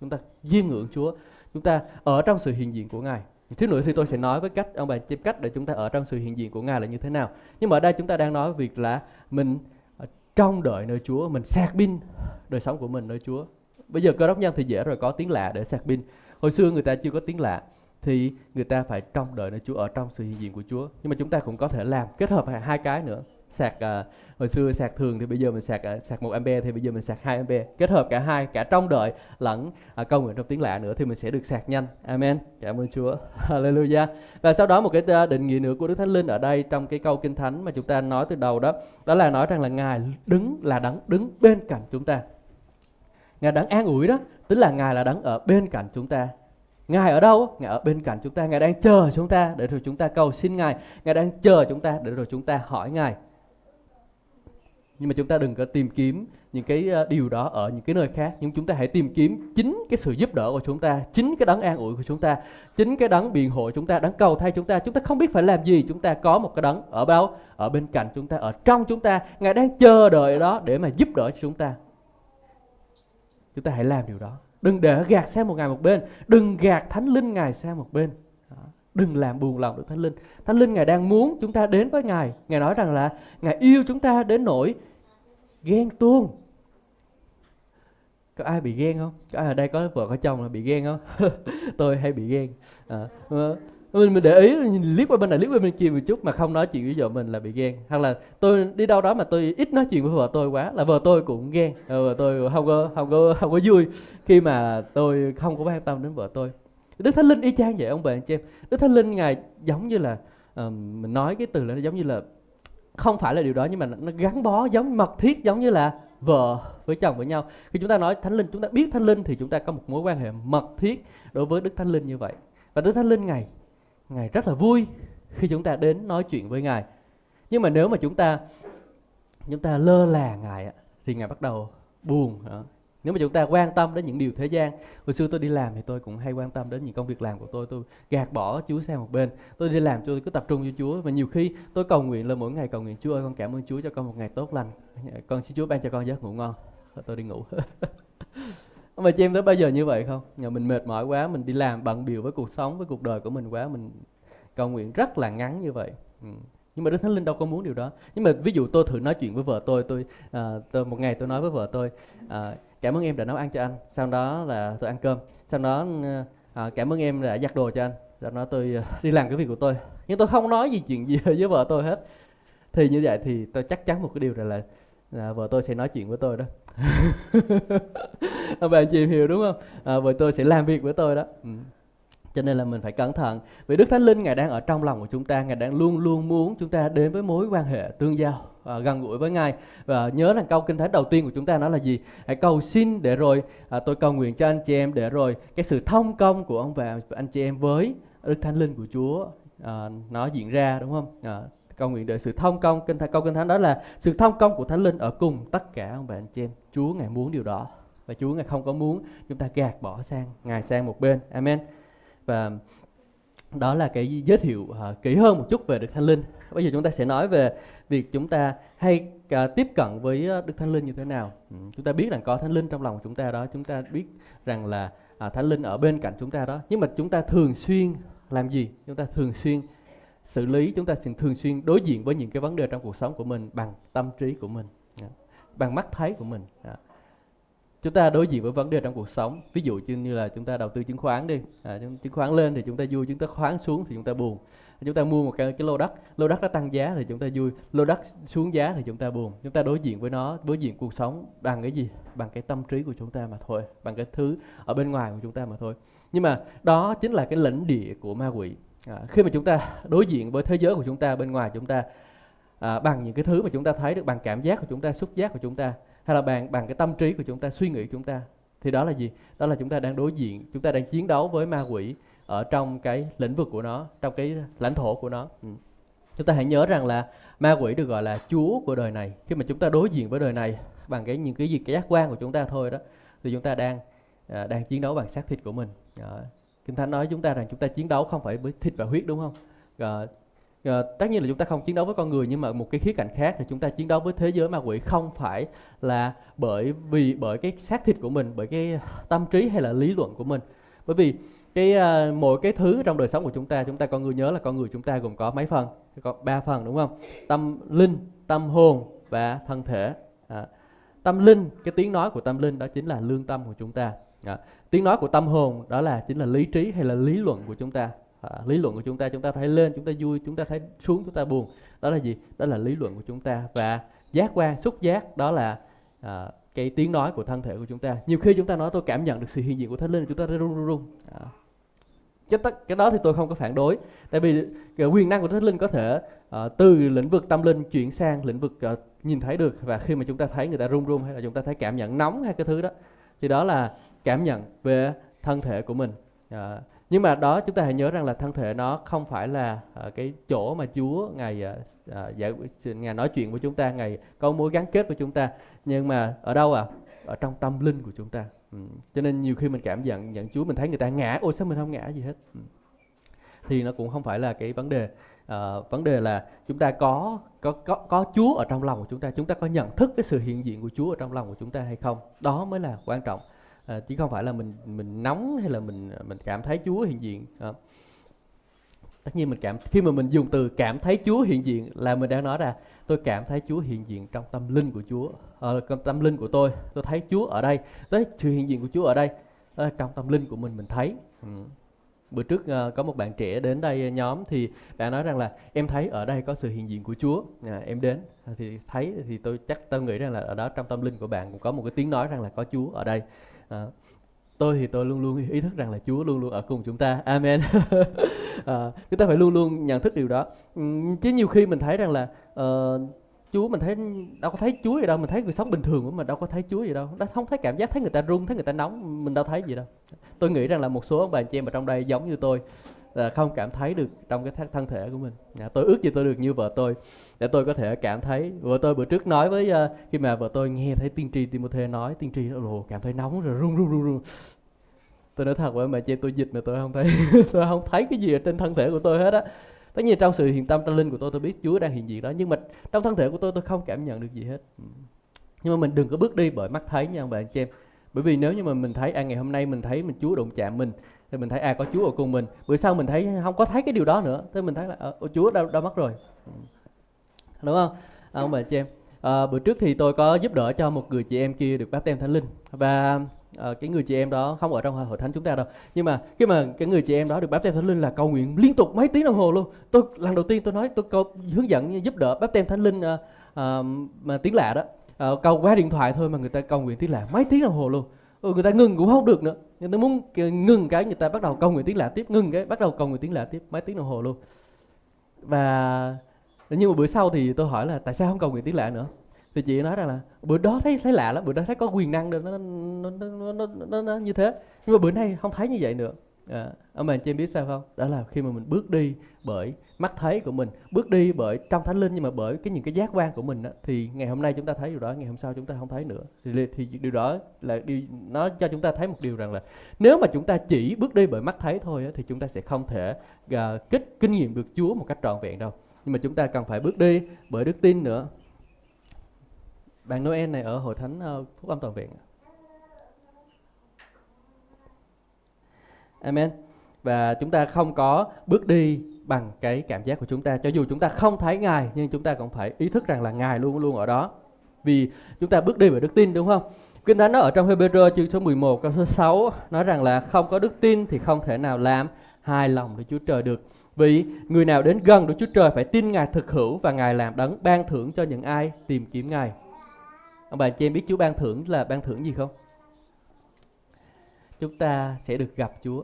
chúng ta diêm ngưỡng Chúa chúng ta ở trong sự hiện diện của Ngài Thứ nữa thì tôi sẽ nói với cách ông bà chép cách để chúng ta ở trong sự hiện diện của Ngài là như thế nào. Nhưng mà ở đây chúng ta đang nói việc là mình ờ, trong đợi nơi Chúa, mình sạc pin đời sống của mình nơi Chúa. Bây giờ cơ đốc nhân thì dễ rồi có tiếng lạ để sạc pin. Hồi xưa người ta chưa có tiếng lạ thì người ta phải trông đợi nơi Chúa ở trong sự hiện diện của Chúa. Nhưng mà chúng ta cũng có thể làm kết hợp hai cái nữa. Sạc uh, hồi xưa sạc thường thì bây giờ mình sạc uh, sạc 1 ampere thì bây giờ mình sạc 2 ampere. Kết hợp cả hai, cả trong đợi lẫn à, uh, công nguyện trong tiếng lạ nữa thì mình sẽ được sạc nhanh. Amen. Cảm ơn Chúa. [LAUGHS] Hallelujah. Và sau đó một cái định nghĩa nữa của Đức Thánh Linh ở đây trong cái câu kinh thánh mà chúng ta nói từ đầu đó, đó là nói rằng là Ngài đứng là đấng đứng bên cạnh chúng ta. Ngài đấng an ủi đó, tức là Ngài là đấng ở bên cạnh chúng ta Ngài ở đâu? Ngài ở bên cạnh chúng ta, Ngài đang chờ chúng ta để rồi chúng ta cầu xin Ngài, Ngài đang chờ chúng ta để rồi chúng ta hỏi Ngài. Nhưng mà chúng ta đừng có tìm kiếm những cái ờ, điều đó ở những cái nơi khác, nhưng chúng ta hãy tìm kiếm chính cái sự giúp đỡ của chúng ta, chính cái đấng an ủi của chúng ta, chính cái đấng biện hộ chúng ta, đấng cầu thay chúng ta. Chúng ta không biết phải làm gì, chúng ta có một cái đấng ở đâu? Ở bên cạnh chúng ta, ở trong chúng ta, Ngài đang chờ đợi đó để mà giúp đỡ cho chúng ta. Chúng ta hãy làm điều đó đừng để gạt sang một ngày một bên. Đừng gạt thánh linh ngài sang một bên. Đừng làm buồn lòng được thánh linh. Thánh linh ngài đang muốn chúng ta đến với ngài. Ngài nói rằng là ngài yêu chúng ta đến nỗi ghen tuông. Có ai bị ghen không? Có ai ở đây có vợ có chồng là bị ghen không? [LAUGHS] Tôi hay bị ghen. À, mình, mình để ý nhìn liếc qua bên này liếc qua bên kia một chút mà không nói chuyện với vợ mình là bị ghen. Hoặc là tôi đi đâu đó mà tôi ít nói chuyện với vợ tôi quá là vợ tôi cũng ghen. Ờ, vợ tôi không có không có không có vui khi mà tôi không có quan tâm đến vợ tôi. Đức thánh linh y chang vậy ông bà anh chị em. Đức thánh linh ngài giống như là uh, mình nói cái từ là nó giống như là không phải là điều đó nhưng mà nó gắn bó giống mật thiết giống như là vợ với chồng với nhau. Khi chúng ta nói thánh linh chúng ta biết thánh linh thì chúng ta có một mối quan hệ mật thiết đối với đức thánh linh như vậy. Và đức thánh linh ngài Ngài rất là vui khi chúng ta đến nói chuyện với Ngài. Nhưng mà nếu mà chúng ta chúng ta lơ là Ngài thì Ngài bắt đầu buồn. Nếu mà chúng ta quan tâm đến những điều thế gian, hồi xưa tôi đi làm thì tôi cũng hay quan tâm đến những công việc làm của tôi, tôi gạt bỏ Chúa sang một bên. Tôi đi làm tôi cứ tập trung cho Chúa và nhiều khi tôi cầu nguyện là mỗi ngày cầu nguyện Chúa ơi con cảm ơn Chúa cho con một ngày tốt lành. Con xin Chúa ban cho con giấc ngủ ngon. Tôi đi ngủ. [LAUGHS] mà chị em tới bao giờ như vậy không? Nhà mình mệt mỏi quá mình đi làm bận biểu với cuộc sống với cuộc đời của mình quá mình cầu nguyện rất là ngắn như vậy. Ừ. nhưng mà đức thánh linh đâu có muốn điều đó. Nhưng mà ví dụ tôi thử nói chuyện với vợ tôi tôi, à, tôi một ngày tôi nói với vợ tôi à, cảm ơn em đã nấu ăn cho anh. Sau đó là tôi ăn cơm. Sau đó à, cảm ơn em đã giặt đồ cho anh. Sau đó tôi à, đi làm cái việc của tôi. Nhưng tôi không nói gì chuyện gì [LAUGHS] với vợ tôi hết. Thì như vậy thì tôi chắc chắn một cái điều này là, là vợ tôi sẽ nói chuyện với tôi đó. [LAUGHS] bạn chị hiểu đúng không? À, bởi tôi sẽ làm việc với tôi đó. Ừ. cho nên là mình phải cẩn thận. Vì đức thánh linh ngài đang ở trong lòng của chúng ta ngài đang luôn luôn muốn chúng ta đến với mối quan hệ tương giao à, gần gũi với ngài. Và nhớ rằng câu kinh thánh đầu tiên của chúng ta nó là gì? Hãy cầu xin để rồi à, tôi cầu nguyện cho anh chị em để rồi cái sự thông công của ông và anh chị em với đức thánh linh của chúa à, nó diễn ra đúng không? À, cầu nguyện để sự thông công. Kinh thánh câu kinh thánh đó là sự thông công của thánh linh ở cùng tất cả ông bà anh chị em. Chúa ngài muốn điều đó và chúa ngài không có muốn chúng ta gạt bỏ sang ngài sang một bên. Amen. Và đó là cái giới thiệu uh, kỹ hơn một chút về đức thánh linh. Bây giờ chúng ta sẽ nói về việc chúng ta hay uh, tiếp cận với uh, đức thánh linh như thế nào. Ừ, chúng ta biết rằng có thánh linh trong lòng của chúng ta đó. Chúng ta biết rằng là uh, thánh linh ở bên cạnh chúng ta đó. Nhưng mà chúng ta thường xuyên làm gì? Chúng ta thường xuyên xử lý chúng ta sẽ thường xuyên đối diện với những cái vấn đề trong cuộc sống của mình bằng tâm trí của mình dạ, bằng mắt thấy của mình dạ. chúng ta đối diện với vấn đề trong cuộc sống ví dụ như là chúng ta đầu tư chứng khoán đi à, chứng khoán lên thì chúng ta vui chúng ta khoán xuống thì chúng ta buồn. Chúng ta mua một cái, cái lô đất lô đất nó tăng giá thì chúng ta vui lô đất xuống giá thì chúng ta buồn. Chúng ta đối diện với nó đối diện cuộc sống bằng cái gì? Bằng cái tâm trí của chúng ta mà thôi bằng cái thứ ở bên ngoài của chúng ta mà thôi. Nhưng mà đó chính là cái lãnh địa của ma quỷ à, khi mà chúng ta đối diện với thế giới của chúng ta bên ngoài chúng ta à, bằng những cái thứ mà chúng ta thấy được bằng cảm giác của chúng ta xúc giác của chúng ta hay là bằng bằng cái tâm trí của chúng ta suy nghĩ của chúng ta thì đó là gì? Đó là chúng ta đang đối diện chúng ta đang chiến đấu với ma quỷ ở trong cái lĩnh vực của nó trong cái lãnh thổ của nó. Ừ. chúng ta hãy nhớ rằng là ma quỷ được gọi là chúa của đời này. Khi mà chúng ta đối diện với đời này bằng cái những cái gì cái giác quan của chúng ta thôi đó thì chúng ta đang à, đang chiến đấu bằng xác thịt của mình. À, kinh thánh nói chúng ta rằng chúng ta chiến đấu không phải với thịt và huyết đúng không? À, à, tất nhiên là chúng ta không chiến đấu với con người nhưng mà một cái khía cạnh khác thì chúng ta chiến đấu với thế giới ma quỷ không phải là bởi vì bởi cái xác thịt của mình bởi cái tâm trí hay là lý luận của mình. Bởi vì cái à, mỗi cái thứ trong đời sống của chúng ta chúng ta con người nhớ là con người chúng ta gồm có mấy phần? Có ba phần đúng không? Tâm linh tâm hồn và thân thể. À, tâm linh cái tiếng nói của tâm linh đó chính là lương tâm của chúng ta. À, tiếng nói của tâm hồn đó là chính là lý trí hay là lý luận của chúng ta. À, lý luận của chúng ta chúng ta thấy lên chúng ta vui chúng ta thấy xuống chúng ta buồn. Đó là gì? Đó là lý luận của chúng ta. Và giác quan xúc giác đó là à, cái tiếng nói của thân thể của chúng ta. Nhiều khi chúng ta nói tôi cảm nhận được sự hiện diện của thánh linh chúng ta run run run à. cái, tất, cái đó thì tôi không có phản đối. Tại vì cái quyền năng của thánh linh có thể à, từ lĩnh vực tâm linh chuyển sang lĩnh vực à, nhìn thấy được. Và khi mà chúng ta thấy người ta run run hay là chúng ta thấy cảm nhận nóng hay cái thứ đó thì đó là cảm nhận về thân thể của mình. À, nhưng mà đó chúng ta hãy nhớ rằng là thân thể nó không phải là à, cái chỗ mà Chúa ngài à, giải ngài nói chuyện với chúng ta ngài có mối gắn kết với chúng ta. Nhưng mà ở đâu à ở trong tâm linh của chúng ta. Ừ. cho nên nhiều khi mình cảm nhận nhận Chúa mình thấy người ta ngã. Ôi sao mình không ngã gì hết? Ừ. thì nó cũng không phải là cái vấn đề. À, vấn đề là chúng ta có có có có Chúa ở trong lòng của chúng ta. Chúng ta có nhận thức cái sự hiện diện của Chúa ở trong lòng của chúng ta hay không? Đó mới là quan trọng. Ờ, à, chứ không phải là mình mình nóng hay là mình mình cảm thấy Chúa hiện diện. À. tất nhiên mình cảm khi mà mình dùng từ cảm thấy Chúa hiện diện là mình đang nói là tôi cảm thấy Chúa hiện diện trong tâm linh của Chúa. Ở trong tâm linh của tôi tôi thấy Chúa ở đây tới sự hiện diện của Chúa ở đây à, trong tâm linh của mình mình thấy. Ừ. bữa trước uh, có một bạn trẻ đến đây nhóm thì bạn nói rằng là em thấy ở đây có sự hiện diện của Chúa. À, em đến thì thấy thì tôi chắc tôi nghĩ rằng là ở đó trong tâm linh của bạn cũng có một cái tiếng nói rằng là có Chúa ở đây à, tôi thì tôi luôn luôn ý thức rằng là Chúa luôn luôn ở cùng chúng ta. Amen. À, [LAUGHS] chúng ta phải luôn luôn nhận thức điều đó. Ừ, chứ nhiều khi mình thấy rằng là uh, Chúa mình thấy đâu có thấy Chúa gì đâu mình thấy người sống bình thường mà đâu có thấy Chúa gì đâu. Nó không thấy cảm giác thấy người ta run thấy người ta nóng mình đâu thấy gì đâu. Tôi nghĩ rằng là một số ông bà chị em ở trong đây giống như tôi là không cảm thấy được trong cái thân thể của mình. À, tôi ước gì tôi được như vợ tôi để tôi có thể cảm thấy. Vợ tôi bữa trước nói với uh, khi mà vợ tôi nghe thấy tiên tri Timothy nói tiên tri nó cảm thấy nóng rồi run run run run. Tôi nói thật với mà chị tôi dịch mà tôi không thấy [LAUGHS] tôi không thấy cái gì ở trên thân thể của tôi hết á. Tất nhiên trong sự hiện tâm tâm linh của tôi tôi biết Chúa đang hiện diện đó nhưng mà trong thân thể của tôi tôi không cảm nhận được gì hết. Ừ. Nhưng mà mình đừng có bước đi bởi mắt thấy nha ông anh chị em. Bởi vì nếu như mà mình thấy à ngày hôm nay mình thấy mình Chúa đụng chạm mình thì mình thấy à có Chúa ở cùng mình. Bữa sau mình thấy không có thấy cái điều đó nữa. Thế mình thấy là à, Chúa đâu đâu mất rồi. Ừ. Đúng không? À, ông bà chị em. À, bữa trước thì tôi có giúp đỡ cho một người chị em kia được báp tem thánh linh. Và à, cái người chị em đó không ở trong hội thánh chúng ta đâu. Nhưng mà khi mà cái người chị em đó được báp tem thánh linh là cầu nguyện liên tục mấy tiếng đồng hồ luôn. Tôi lần đầu tiên tôi nói tôi có hướng dẫn giúp đỡ báp tem thánh linh à, à, mà tiếng lạ đó. À, cầu qua điện thoại thôi mà người ta cầu nguyện tiếng lạ mấy tiếng đồng hồ luôn. Ừ, người ta ngừng cũng không được nữa người ta muốn ngừng cái người ta bắt đầu cầu nguyện tiếng lạ tiếp ngừng cái bắt đầu cầu nguyện tiếng lạ tiếp mấy tiếng đồng hồ luôn. Và nhưng mà bữa sau thì tôi hỏi là tại sao không cầu nguyện tiếng lạ nữa? Thì chị nói rằng là bữa đó thấy thấy lạ lắm bữa đó thấy có quyền năng được nó nó, nó, nó, nó, nó như thế. Nhưng mà bữa nay không thấy như vậy nữa à, ông bà chị em biết sao không? Đó là khi mà mình bước đi bởi mắt thấy của mình bước đi bởi trong thánh linh nhưng mà bởi cái những cái giác quan của mình đó, thì ngày hôm nay chúng ta thấy điều đó ngày hôm sau chúng ta không thấy nữa. Thì, thì điều đó là điều nó cho chúng ta thấy một điều rằng là nếu mà chúng ta chỉ bước đi bởi mắt thấy thôi đó, thì chúng ta sẽ không thể ờ, à, kết kinh nghiệm được Chúa một cách trọn vẹn đâu. Nhưng mà chúng ta cần phải bước đi bởi đức tin nữa. Bạn Noel này ở hội thánh uh, phúc âm toàn viện Amen và chúng ta không có bước đi bằng cái cảm giác của chúng ta cho dù chúng ta không thấy ngài, nhưng chúng ta cũng phải ý thức rằng là ngài luôn luôn ở đó vì chúng ta bước đi bởi đức tin, đúng không Kinh Thánh nó ở trong Hebrew chương số 11 câu số 6 nói rằng là không có đức tin thì không thể nào làm hài lòng Đức Chúa Trời được. Vì người nào đến gần Đức Chúa Trời phải tin Ngài thực hữu và Ngài làm đấng ban thưởng cho những ai tìm kiếm Ngài. Ông bà chị em biết Chúa ban thưởng là ban thưởng gì không? Chúng ta sẽ được gặp Chúa.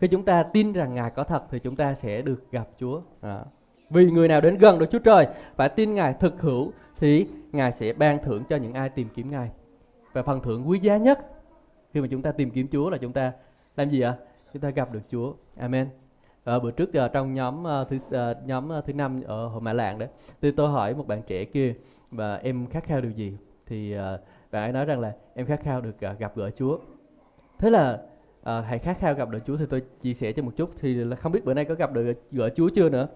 Khi chúng ta tin rằng Ngài có thật thì chúng ta sẽ được gặp Chúa. À. Vì người nào đến gần được Chúa Trời phải tin Ngài thực hữu thì Ngài sẽ ban thưởng cho những ai tìm kiếm Ngài. Và phần thưởng quý giá nhất khi mà chúng ta tìm kiếm Chúa là chúng ta làm gì ạ? Chúng ta gặp được Chúa. Amen. Ở bữa trước giờ trong nhóm uh, thứ uh, nhóm uh, thứ năm ở hội Mã Lạng đấy, thì tôi hỏi một bạn trẻ kia và em khát khao điều gì? Thì uh, bạn ấy nói rằng là em khát khao được uh, gặp gỡ Chúa. Thế là ờ, uh, hãy khát khao gặp được Chúa thì tôi chia sẻ cho một chút thì là không biết bữa nay có gặp được gỡ Chúa chưa nữa.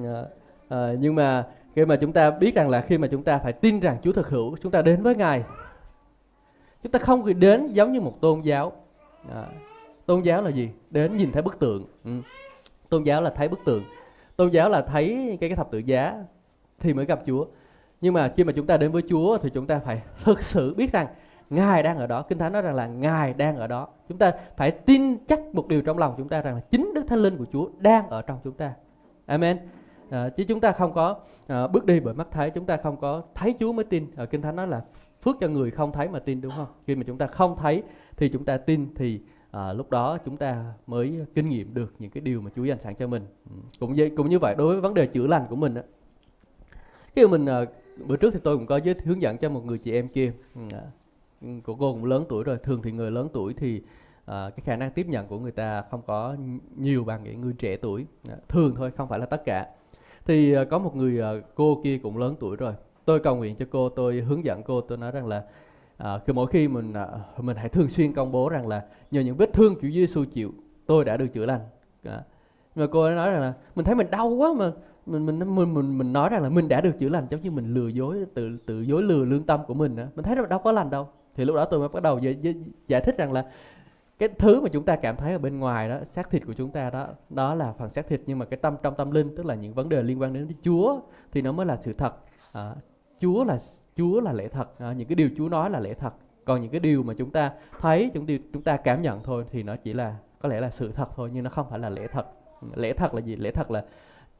Uh, uh, nhưng mà khi mà chúng ta biết rằng là khi mà chúng ta phải tin rằng Chúa thực hữu chúng ta đến với Ngài. Chúng ta không đến giống như một tôn giáo. Uh, tôn giáo là gì? Đến nhìn thấy bức tượng. Ừ. tôn giáo là thấy bức tượng. Tôn giáo là thấy cái cái thập tự giá thì mới gặp Chúa. Nhưng mà khi mà chúng ta đến với Chúa thì chúng ta phải thực sự biết rằng Ngài đang ở đó. Kinh Thánh nói rằng là Ngài đang ở đó. Chúng ta phải tin chắc một điều trong lòng chúng ta rằng là chính Đức Thánh Linh của Chúa đang ở trong chúng ta. Amen. À, chứ chúng ta không có à, bước đi bởi mắt thấy, chúng ta không có thấy Chúa mới tin. ở Kinh Thánh nói là phước cho người không thấy mà tin đúng không? Khi mà chúng ta không thấy thì chúng ta tin thì à, lúc đó chúng ta mới kinh nghiệm được những cái điều mà Chúa dành sẵn cho mình. Ừ, cũng vậy, cũng như vậy đối với vấn đề chữa lành của mình đó. Khi mà mình à, bữa trước thì tôi cũng có giới hướng dẫn cho một người chị em kia ừ, của cô cũng lớn tuổi rồi thường thì người lớn tuổi thì uh, cái khả năng tiếp nhận của người ta không có nhiều bằng những người trẻ tuổi. À, thường thôi không phải là tất cả. Thì uh, có một người uh, cô kia cũng lớn tuổi rồi. Tôi cầu nguyện cho cô tôi hướng dẫn cô tôi nói rằng là uh, khi mỗi khi mình uh, mình hãy thường xuyên công bố rằng là nhờ những vết thương Chúa Giêsu chịu tôi đã được chữa lành. Uh, mà cô ấy nói rằng là mình thấy mình đau quá mà mình mình mình mình mình nói rằng là mình đã được chữa lành giống như mình lừa dối tự tự dối lừa lương tâm của mình á. Mình thấy đâu có lành đâu thì lúc đó tôi mới bắt đầu giải, giải, giải thích rằng là cái thứ mà chúng ta cảm thấy ở bên ngoài đó xác thịt của chúng ta đó đó là phần xác thịt. Nhưng mà cái tâm trong tâm linh tức là những vấn đề liên quan đến Chúa thì nó mới là sự thật. À, Chúa là Chúa là lẽ thật. À, những cái điều Chúa nói là lẽ thật. Còn những cái điều mà chúng ta thấy chúng điều chúng ta cảm nhận thôi thì nó chỉ là có lẽ là sự thật thôi nhưng nó không phải là lẽ thật. Lẽ thật là gì? Lẽ thật là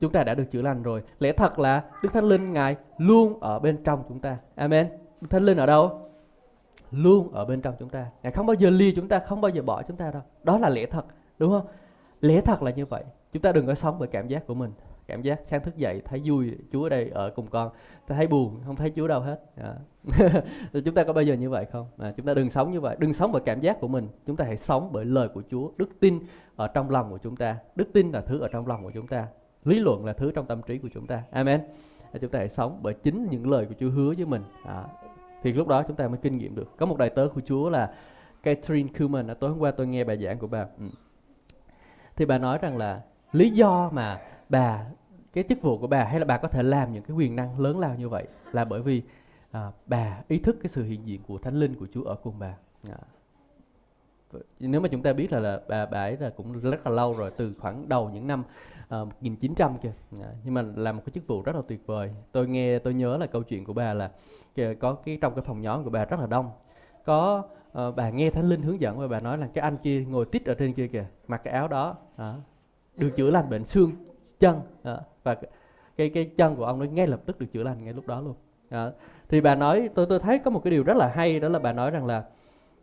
chúng ta đã được chữa lành rồi. Lẽ thật là Đức Thánh Linh ngài luôn ở bên trong chúng ta. Amen. Đức Thánh Linh ở đâu? Luôn ở bên trong chúng ta. Ngài không bao giờ ly chúng ta không bao giờ bỏ chúng ta đâu. Đó là lẽ thật đúng không? Lẽ thật là như vậy. Chúng ta đừng có sống bởi cảm giác của mình. Cảm giác sáng thức dậy thấy vui chúa ở đây ở cùng con. Thấy buồn không thấy chúa đâu hết. À. [LAUGHS] chúng ta có bao giờ như vậy không? À, chúng ta đừng sống như vậy. Đừng sống bởi cảm giác của mình. Chúng ta hãy sống bởi lời của chúa. Đức tin ở trong lòng của chúng ta. Đức tin là thứ ở trong lòng của chúng ta. Lý luận là thứ trong tâm trí của chúng ta. Amen. À, chúng ta hãy sống bởi chính những lời của chúa hứa với mình. À, thì lúc đó chúng ta mới kinh nghiệm được có một đại tớ của Chúa là Catherine Kuhlman tối hôm qua tôi nghe bài giảng của bà ừ. thì bà nói rằng là lý do mà bà cái chức vụ của bà hay là bà có thể làm những cái quyền năng lớn lao như vậy là bởi vì à, bà ý thức cái sự hiện diện của thánh linh của Chúa ở cùng bà à. nếu mà chúng ta biết là, là bà bà ấy là cũng rất là lâu rồi từ khoảng đầu những năm uh, 1900 kia nhưng mà làm một cái chức vụ rất là tuyệt vời. Tôi nghe tôi nhớ là câu chuyện của bà là có cái trong cái phòng nhóm của bà rất là đông. Có uh, bà nghe thánh linh hướng dẫn và bà nói là cái anh kia ngồi tít ở trên kia kìa mặc cái áo đó à, được chữa lành bệnh xương chân à, và cái cái chân của ông nó ngay lập tức được chữa lành ngay lúc đó luôn. À, thì bà nói tôi tôi thấy có một cái điều rất là hay đó là bà nói rằng là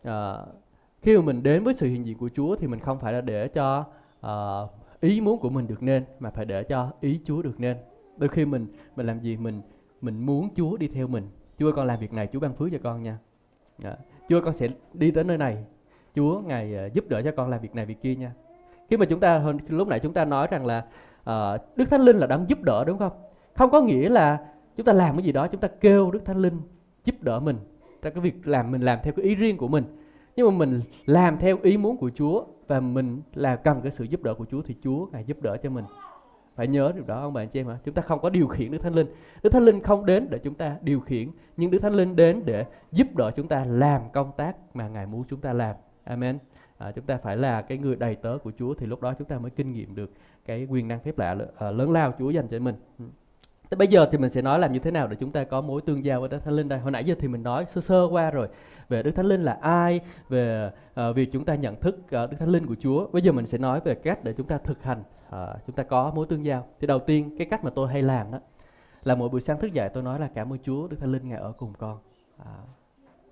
à, khi mà mình đến với sự hiện diện của Chúa thì mình không phải là để cho uh, ý muốn của mình được nên mà phải để cho ý Chúa được nên. Đôi khi mình mình làm gì mình mình muốn Chúa đi theo mình. Chúa con làm việc này Chúa ban phước cho con nha. Đó. Chúa con sẽ đi tới nơi này. Chúa ngài uh, giúp đỡ cho con làm việc này việc kia nha. Khi mà chúng ta hồi, lúc nãy chúng ta nói rằng là uh, Đức Thánh Linh là đang giúp đỡ đúng không? Không có nghĩa là chúng ta làm cái gì đó chúng ta kêu Đức Thánh Linh giúp đỡ mình. Trong cái việc làm mình làm theo cái ý riêng của mình. Nhưng mà mình làm theo ý muốn của Chúa và mình là cần cái sự giúp đỡ của Chúa thì Chúa ngài giúp đỡ cho mình. Phải nhớ điều đó ông bạn chị em ạ? Chúng ta không có điều khiển Đức Thánh Linh. Đức Thánh Linh không đến để chúng ta điều khiển nhưng Đức Thánh Linh đến để giúp đỡ chúng ta làm công tác mà ngài muốn chúng ta làm. Amen. À, chúng ta phải là cái người đầy tớ của Chúa thì lúc đó chúng ta mới kinh nghiệm được cái quyền năng phép lạ ờ, lớn lao Chúa dành cho mình. Ừ. Thế bây giờ thì mình sẽ nói làm như thế nào để chúng ta có mối tương giao với Đức Thánh Linh đây. Hồi nãy giờ thì mình nói sơ sơ qua rồi về Đức Thánh Linh là ai, về uh, việc chúng ta nhận thức uh, Đức Thánh Linh của Chúa. Bây giờ mình sẽ nói về cách để chúng ta thực hành, uh, chúng ta có mối tương giao. Thì đầu tiên cái cách mà tôi hay làm đó là mỗi buổi sáng thức dậy tôi nói là cảm ơn Chúa, Đức Thánh Linh ngài ở cùng con. À,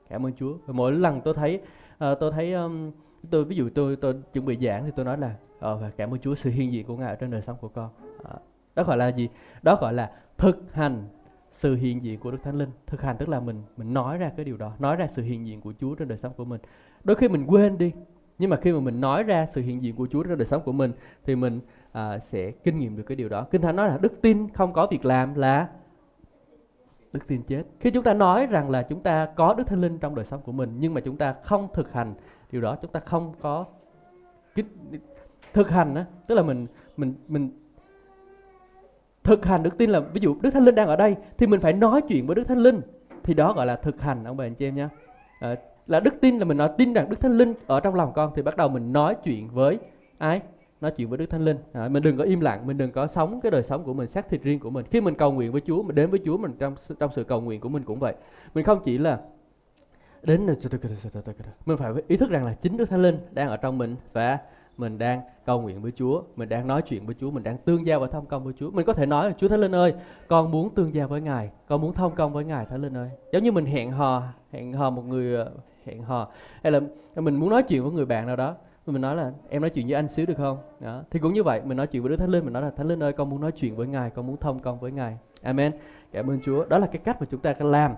cảm ơn Chúa. Và mỗi lần tôi thấy uh, tôi thấy um, tôi ví dụ tôi tôi chuẩn bị giảng thì tôi nói là uh, cảm ơn Chúa sự hiện diện của ngài ở trên đời sống của con. Uh, đó gọi là gì? Đó gọi là thực hành sự hiện diện của Đức Thánh Linh. Thực hành tức là mình mình nói ra cái điều đó, nói ra sự hiện diện của Chúa trên đời sống của mình. Đôi khi mình quên đi, nhưng mà khi mà mình nói ra sự hiện diện của Chúa trên đời sống của mình thì mình à, sẽ kinh nghiệm được cái điều đó. Kinh Thánh nói là đức tin không có việc làm là đức tin chết. Khi chúng ta nói rằng là chúng ta có Đức Thánh Linh trong đời sống của mình nhưng mà chúng ta không thực hành điều đó, chúng ta không có thực hành á, tức là mình mình mình thực hành. Đức tin là ví dụ đức thánh linh đang ở đây thì mình phải nói chuyện với đức thánh linh. Thì đó gọi là thực hành ông bà anh chị em nhé. À, là đức tin là mình nói tin rằng đức thánh linh ở trong lòng con thì bắt đầu mình nói chuyện với ai? Nói chuyện với đức thánh linh. À, mình đừng có im lặng mình đừng có sống cái đời sống của mình xác thịt riêng của mình. Khi mình cầu nguyện với chúa mình đến với chúa mình trong trong sự cầu nguyện của mình cũng vậy. Mình không chỉ là đến mình phải ý thức rằng là chính đức thánh linh đang ở trong mình và mình đang cầu nguyện với Chúa, mình đang nói chuyện với Chúa, mình đang tương giao và thông công với Chúa. Mình có thể nói Chúa Thánh Linh ơi, con muốn tương giao với Ngài, con muốn thông công với Ngài Thánh Linh ơi. Giống như mình hẹn hò, hẹn hò một người ờ, hẹn hò hay là mình muốn nói chuyện với người bạn nào đó mình nói là em nói chuyện với anh xíu được không đó. thì cũng như vậy mình nói chuyện với Đức Thánh Linh mình nói là Thánh Linh ơi con muốn nói chuyện với Ngài con muốn thông công với Ngài Amen cảm ơn Chúa đó là cái cách mà chúng ta cần làm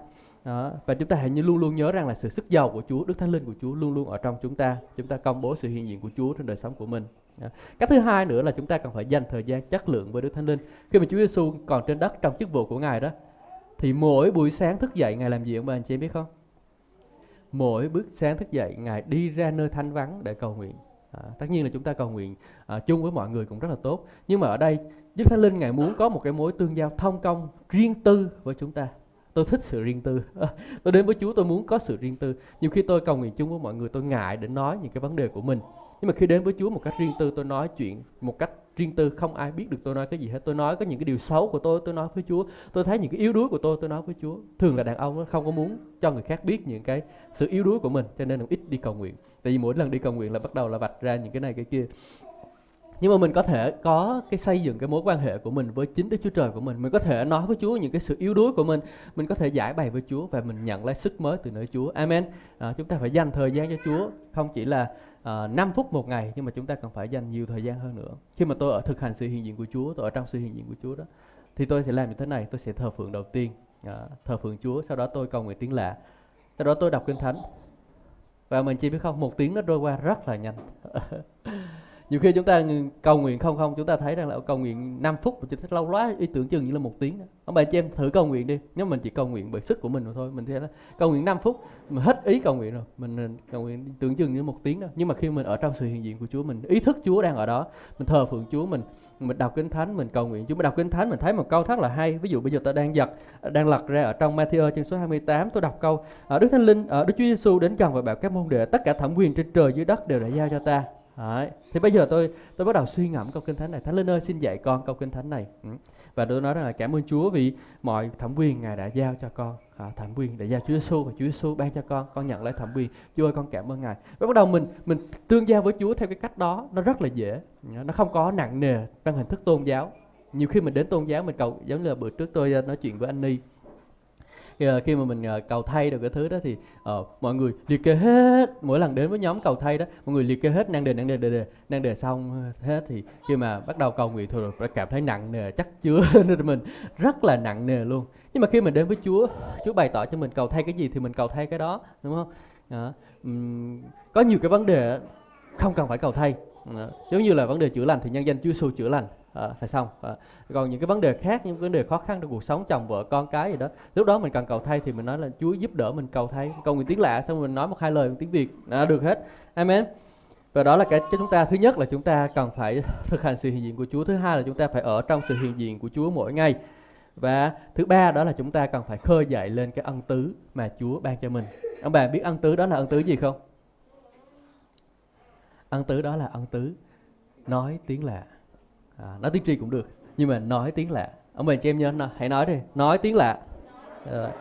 đó. Và chúng ta hãy như luôn luôn nhớ rằng là sự sức giàu của Chúa, Đức Thánh Linh của Chúa luôn luôn ở trong chúng ta. Chúng ta công bố sự hiện diện của Chúa trong đời sống của mình. Đó. Cách thứ hai nữa là chúng ta cần phải dành thời gian chất lượng với Đức Thánh Linh. Khi mà Chúa Giêsu còn trên đất trong chức vụ của Ngài đó, thì mỗi buổi sáng thức dậy Ngài làm gì ông bà anh chị biết không? Mỗi bước sáng thức dậy Ngài đi ra nơi thanh vắng để cầu nguyện. À, tất nhiên là chúng ta cầu nguyện à, chung với mọi người cũng rất là tốt. Nhưng mà ở đây Đức Thánh Linh Ngài muốn có một cái mối tương giao thông công riêng tư với chúng ta tôi thích sự riêng tư. Ờ, tôi đến với Chúa, tôi muốn có sự riêng tư. Nhiều khi tôi cầu nguyện chung với mọi người, tôi ngại để nói những cái vấn đề của mình. Nhưng mà khi đến với Chúa một cách riêng tư, tôi nói chuyện một cách riêng tư, không ai biết được tôi nói cái gì hết. Tôi nói có những cái điều xấu của tôi tôi nói với Chúa. Tôi thấy những cái yếu đuối của tôi tôi nói với Chúa. Thường là đàn ông nó không có muốn cho người khác biết những cái sự yếu đuối của mình, cho nên là ít đi cầu nguyện. Tại vì mỗi lần đi cầu nguyện là bắt đầu là vạch ra những cái này, cái kia nhưng mà mình có thể có cái xây dựng cái mối quan hệ của mình với chính Đức Chúa Trời của mình. Mình có thể nói với Chúa những cái sự yếu đuối của mình. Mình có thể giải bày với Chúa và mình nhận lấy sức mới từ nơi Chúa. Amen. À, chúng ta phải dành thời gian cho Chúa. Không chỉ là à, 5 phút một ngày nhưng mà chúng ta cần phải dành nhiều thời gian hơn nữa. Khi mà tôi ở thực hành sự hiện diện của Chúa tôi ở trong sự hiện diện của Chúa đó thì tôi sẽ làm như thế này. Tôi sẽ thờ phượng đầu tiên. À, thờ phượng Chúa sau đó tôi cầu nguyện tiếng lạ. Sau đó tôi đọc kinh thánh. Và mình chỉ biết không một tiếng nó trôi qua rất là nhanh. [LAUGHS] nhiều khi chúng ta cầu nguyện không không, chúng ta thấy rằng là cầu nguyện 5 phút chúng ta lâu quá, ý tưởng chừng như là một tiếng ông bà chị em thử cầu nguyện đi nếu mình chỉ cầu nguyện bởi sức của mình thôi. Mình thấy là cầu nguyện 5 phút mà hết ý cầu nguyện rồi. Mình ờ, cầu nguyện tưởng chừng như một tiếng đó. Nhưng mà khi mình ở trong sự hiện diện của Chúa, mình ý thức Chúa đang ở đó, mình thờ phượng Chúa, mình mình đọc kinh thánh, mình cầu nguyện Chúa. Mình đọc kinh thánh, mình thấy một câu rất là hay. Ví dụ bây giờ tôi đang giật, đang lật ra ở trong Matthew chương số 28 tôi đọc câu ở Đức Thánh Linh ở Đức Chúa Giêsu đến gần và bảo các môn đệ, tất cả thẩm quyền trên trời dưới đất đều đã giao cho ta. Đấy. Thì bây giờ tôi tôi bắt đầu suy ngẫm câu kinh thánh này. Thánh Linh ơi xin dạy con câu kinh thánh này. Ừ. Và tôi nói rằng là cảm ơn Chúa vì mọi thẩm quyền Ngài đã giao cho con. À, Thẩm quyền để giao Chúa Giêsu và Chúa Giêsu ban cho con. Con nhận lấy thẩm quyền. Chúa ơi con cảm ơn Ngài. Và bắt đầu mình mình tương giao với Chúa theo cái cách đó Nó rất là dễ. Nó không có nặng nề trong hình thức tôn giáo. Nhiều khi mình đến tôn giáo mình cầu Giống như là bữa trước tôi ờ, nói chuyện với anh Ni. Ờ, khi mà mình ờ, cầu thay được cái thứ đó thì uh, mọi người liệt kê hết. Mỗi lần đến với nhóm cầu thay đó mọi người liệt kê hết năng đề năng đề đề đề năng đề xong hết. Thì khi mà bắt đầu cầu nguyện thôi rồi cảm thấy nặng nề chắc chứa [LAUGHS] nên mình rất là nặng nề luôn. Nhưng mà khi mình đến với Chúa Chúa bày tỏ cho mình cầu thay cái gì thì mình cầu thay cái đó đúng không? Đó. Um, có nhiều cái vấn đề không cần phải cầu thay. Đó. giống như là vấn đề chữa lành thì nhân danh Chúa Giêsu chữa lành à, phải xong. À, còn những cái vấn đề khác những vấn đề khó khăn trong cuộc sống chồng vợ con cái gì đó lúc đó mình cần cầu thay thì mình nói là Chúa giúp đỡ mình cầu thay. Cầu nguyện tiếng lạ xong mình nói một hai lời tiếng Việt à, được hết. Amen. Và đó là cái, cái chúng ta thứ nhất là chúng ta cần phải thực hành sự hiện diện của Chúa thứ hai là chúng ta phải ở trong sự hiện diện của Chúa mỗi ngày. Và thứ ba đó là chúng ta cần phải khơi dậy lên cái ân tứ mà Chúa ban cho mình. Ông bà biết ân tứ đó là ân tứ gì không? Ân tứ đó là ân tứ nói tiếng lạ à, nói tiếng tri cũng được nhưng mà nói tiếng lạ. Ông bà chị em nhớ hãy nói đi nói tiếng lạ. À,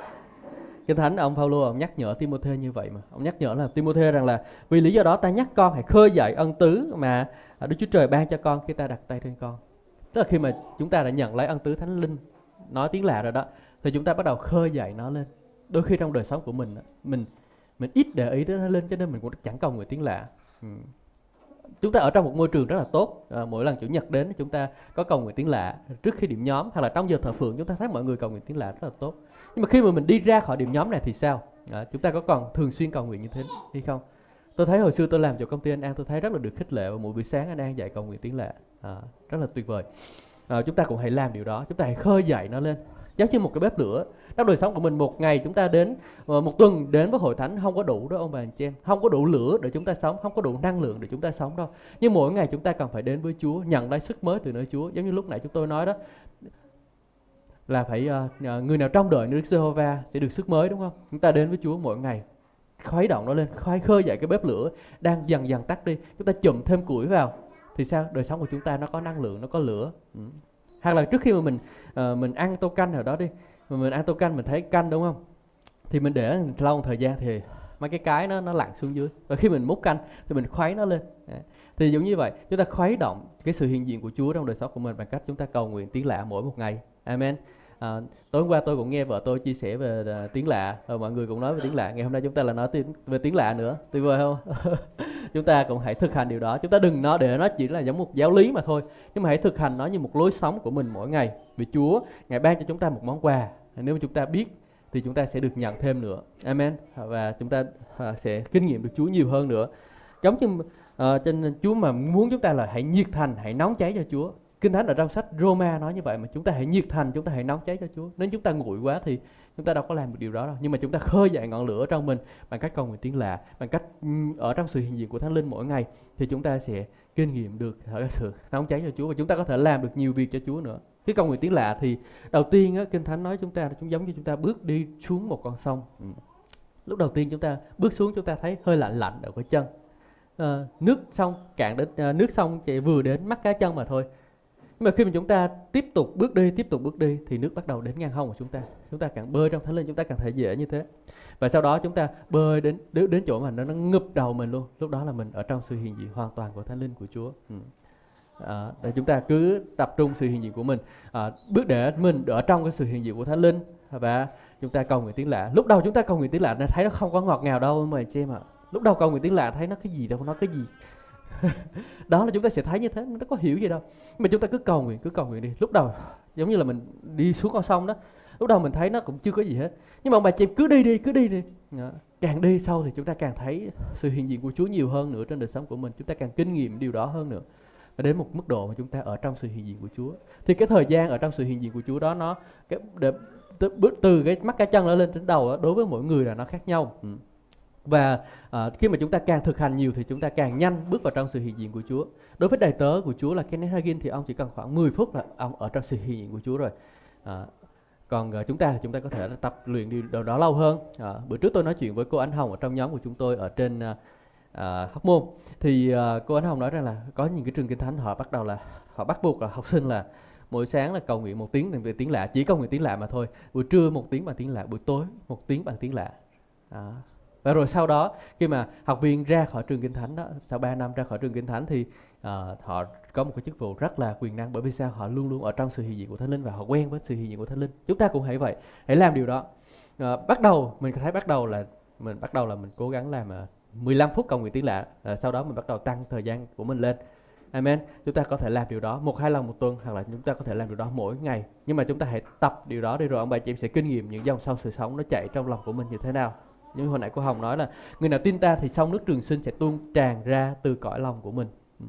kinh thánh ông Phaolô ông nhắc nhở Timôthê như vậy mà. Ông nhắc nhở là Timôthê rằng là vì lý do đó ta nhắc con hãy khơi dậy ân tứ mà à, Đức Chúa Trời ban cho con khi ta đặt tay trên con. Tức là khi mà chúng ta đã nhận lấy ân tứ thánh linh nói tiếng lạ rồi đó thì chúng ta bắt đầu khơi dậy nó lên. Đôi khi trong đời sống của mình mình mình ít để ý tới nó lên cho nên mình cũng chẳng cầu người tiếng lạ. Ừ chúng ta ở trong một môi trường rất là tốt. À, mỗi lần chủ nhật đến chúng ta có cầu nguyện tiếng lạ trước khi điểm nhóm hay là trong giờ thờ phượng chúng ta thấy mọi người cầu nguyện tiếng lạ rất là tốt. Nhưng mà khi mà mình đi ra khỏi điểm nhóm này thì sao? À, chúng ta có còn thường xuyên cầu nguyện như thế hay không? Tôi thấy hồi xưa tôi làm cho công ty anh An tôi thấy rất là được khích lệ và mỗi buổi sáng anh An dạy cầu nguyện tiếng lạ. À, rất là tuyệt vời. À, chúng ta cũng hãy làm điều đó chúng ta hãy khơi dậy nó lên giống như một cái bếp lửa. Trong đời sống của mình một ngày chúng ta đến ờ, một tuần đến với hội thánh không có đủ đó ông bà anh chị em. Không có đủ lửa để chúng ta sống không có đủ năng lượng để chúng ta sống đâu. Nhưng mỗi ngày chúng ta cần phải đến với Chúa nhận lấy sức mới từ nơi Chúa. Giống như lúc nãy chúng tôi nói đó là phải uh, người nào trong đời Đức Giê-hô-va sẽ được sức mới đúng không? Chúng ta đến với Chúa mỗi ngày khói động nó lên khơi khơi dậy cái bếp lửa đang dần dần tắt đi. Chúng ta chùm thêm củi vào thì sao? Đời sống của chúng ta nó có năng lượng nó có lửa. Ừ hoặc là trước khi mà mình uh, mình ăn tô canh nào đó đi mà mình ăn tô canh mình thấy canh đúng không? Thì mình để lâu một thời gian thì mấy cái cái nó nó lặn xuống dưới. Và khi mình múc canh thì mình khuấy nó lên. Thì giống như vậy chúng ta khuấy động cái sự hiện diện của Chúa trong đời sống của mình bằng cách chúng ta cầu nguyện tiếng lạ mỗi một ngày. Amen à, tối hôm qua tôi cũng nghe vợ tôi chia sẻ về uh, tiếng lạ và mọi người cũng nói về tiếng lạ. Ngày hôm nay chúng ta là nói tiếng về tiếng lạ nữa. Tuyệt vời không? [LAUGHS] Chúng ta cũng hãy thực hành điều đó. Chúng ta đừng nói để nó chỉ là giống một giáo lý mà thôi nhưng mà hãy thực hành nó như một lối sống của mình mỗi ngày. Vì Chúa ngài ban cho chúng ta một món quà. Nếu mà chúng ta biết thì chúng ta sẽ được nhận thêm nữa. Amen. Và chúng ta uh, sẽ kinh nghiệm được Chúa nhiều hơn nữa. Giống như uh, trên Chúa mà muốn chúng ta là hãy nhiệt thành hãy nóng cháy cho Chúa. Kinh Thánh ở trong sách Roma nói như vậy mà chúng ta hãy nhiệt thành, chúng ta hãy nóng cháy cho Chúa. Nếu chúng ta nguội quá thì chúng ta đâu có làm được điều đó đâu. Nhưng mà chúng ta khơi dậy ngọn lửa trong mình bằng cách cầu nguyện tiếng lạ, bằng cách ở trong sự hiện diện của Thánh Linh mỗi ngày thì chúng ta sẽ kinh nghiệm được sự nóng cháy cho Chúa và chúng ta có thể làm được nhiều việc cho Chúa nữa. Cái cầu nguyện tiếng lạ thì đầu tiên á, Kinh Thánh nói chúng ta chúng giống như chúng ta bước đi xuống một con sông. Ừ. Lúc đầu tiên chúng ta bước xuống chúng ta thấy hơi lạnh lạnh ở cái chân. À, nước sông cạn đến à, nước sông chạy vừa đến mắt cá chân mà thôi nhưng mà khi mà chúng ta tiếp tục bước đi tiếp tục bước đi thì nước bắt đầu đến ngang hông của chúng ta. Chúng ta càng bơi trong thánh linh chúng ta càng thể dễ như thế. Và sau đó chúng ta bơi đến đến, đến chỗ mà nó, nó ngập đầu mình luôn. Lúc đó là mình ở trong sự hiện diện hoàn toàn của thánh linh của chúa. Ừ. à, để chúng ta cứ tập trung sự hiện diện của mình. À, bước để mình ở trong cái sự hiện diện của thánh linh và chúng ta cầu nguyện tiếng lạ. Lúc đầu chúng ta cầu nguyện tiếng lạ nó thấy nó không có ngọt ngào đâu mà chị em ạ. Lúc đầu cầu nguyện tiếng lạ thấy nó cái gì đâu nó cái gì? [LAUGHS] đó là chúng ta sẽ thấy như thế nó có hiểu gì đâu mà chúng ta cứ cầu nguyện cứ cầu nguyện đi. Lúc đầu giống như là mình đi xuống con sông đó lúc đầu mình thấy nó cũng chưa có gì hết. Nhưng mà ông bà chị cứ đi đi cứ đi đi. Càng đi sâu thì chúng ta càng thấy sự hiện diện của Chúa nhiều hơn nữa trên đời sống của mình. Chúng ta càng kinh nghiệm điều đó hơn nữa. Và đến một mức độ mà chúng ta ở trong sự hiện diện của Chúa. Thì cái thời gian ở trong sự hiện diện của Chúa đó nó cái để, từ, từ cái mắt cá chân nó lên đến đầu đó, đối với mỗi người là nó khác nhau. Ừ và à, khi mà chúng ta càng thực hành nhiều thì chúng ta càng nhanh bước vào trong sự hiện diện của Chúa. Đối với đầy tớ của Chúa là Kenneth Hagin thì ông chỉ cần khoảng 10 phút là ông ở trong sự hiện diện của Chúa rồi. À, còn uh, chúng ta chúng ta có thể tập luyện điều đó, đó lâu hơn. À, bữa trước tôi nói chuyện với cô Ánh Hồng ở trong nhóm của chúng tôi ở trên uh, Hóc Môn. Thì uh, cô Ánh Hồng nói rằng là có những cái trường kinh thánh họ bắt đầu là họ bắt buộc là học sinh là mỗi sáng là cầu nguyện một tiếng về tiếng lạ chỉ cầu nguyện tiếng lạ mà thôi. Buổi trưa một tiếng bằng tiếng lạ buổi tối một tiếng bằng tiếng lạ. Đó và rồi sau đó khi mà học viên ra khỏi trường kinh thánh đó sau 3 năm ra khỏi trường kinh thánh thì uh, họ có một cái chức vụ rất là quyền năng bởi vì sao họ luôn luôn ở trong sự hiện diện của thánh linh và họ quen với sự hiện diện của thánh linh chúng ta cũng hãy vậy hãy làm điều đó uh, bắt đầu mình thấy bắt đầu là mình bắt đầu là mình cố gắng làm ờ, uh, 15 phút cầu nguyện tiếng lạ uh, sau đó mình bắt đầu tăng thời gian của mình lên Amen. Chúng ta có thể làm điều đó một hai lần một tuần hoặc là chúng ta có thể làm điều đó mỗi ngày. Nhưng mà chúng ta hãy tập điều đó đi rồi ông bà chị em sẽ kinh nghiệm những dòng sông sự sống nó chạy trong lòng của mình như thế nào. Như hồi nãy cô Hồng nói là người nào tin ta thì sông nước trường sinh sẽ tuôn tràn ra từ cõi lòng của mình. Ừ.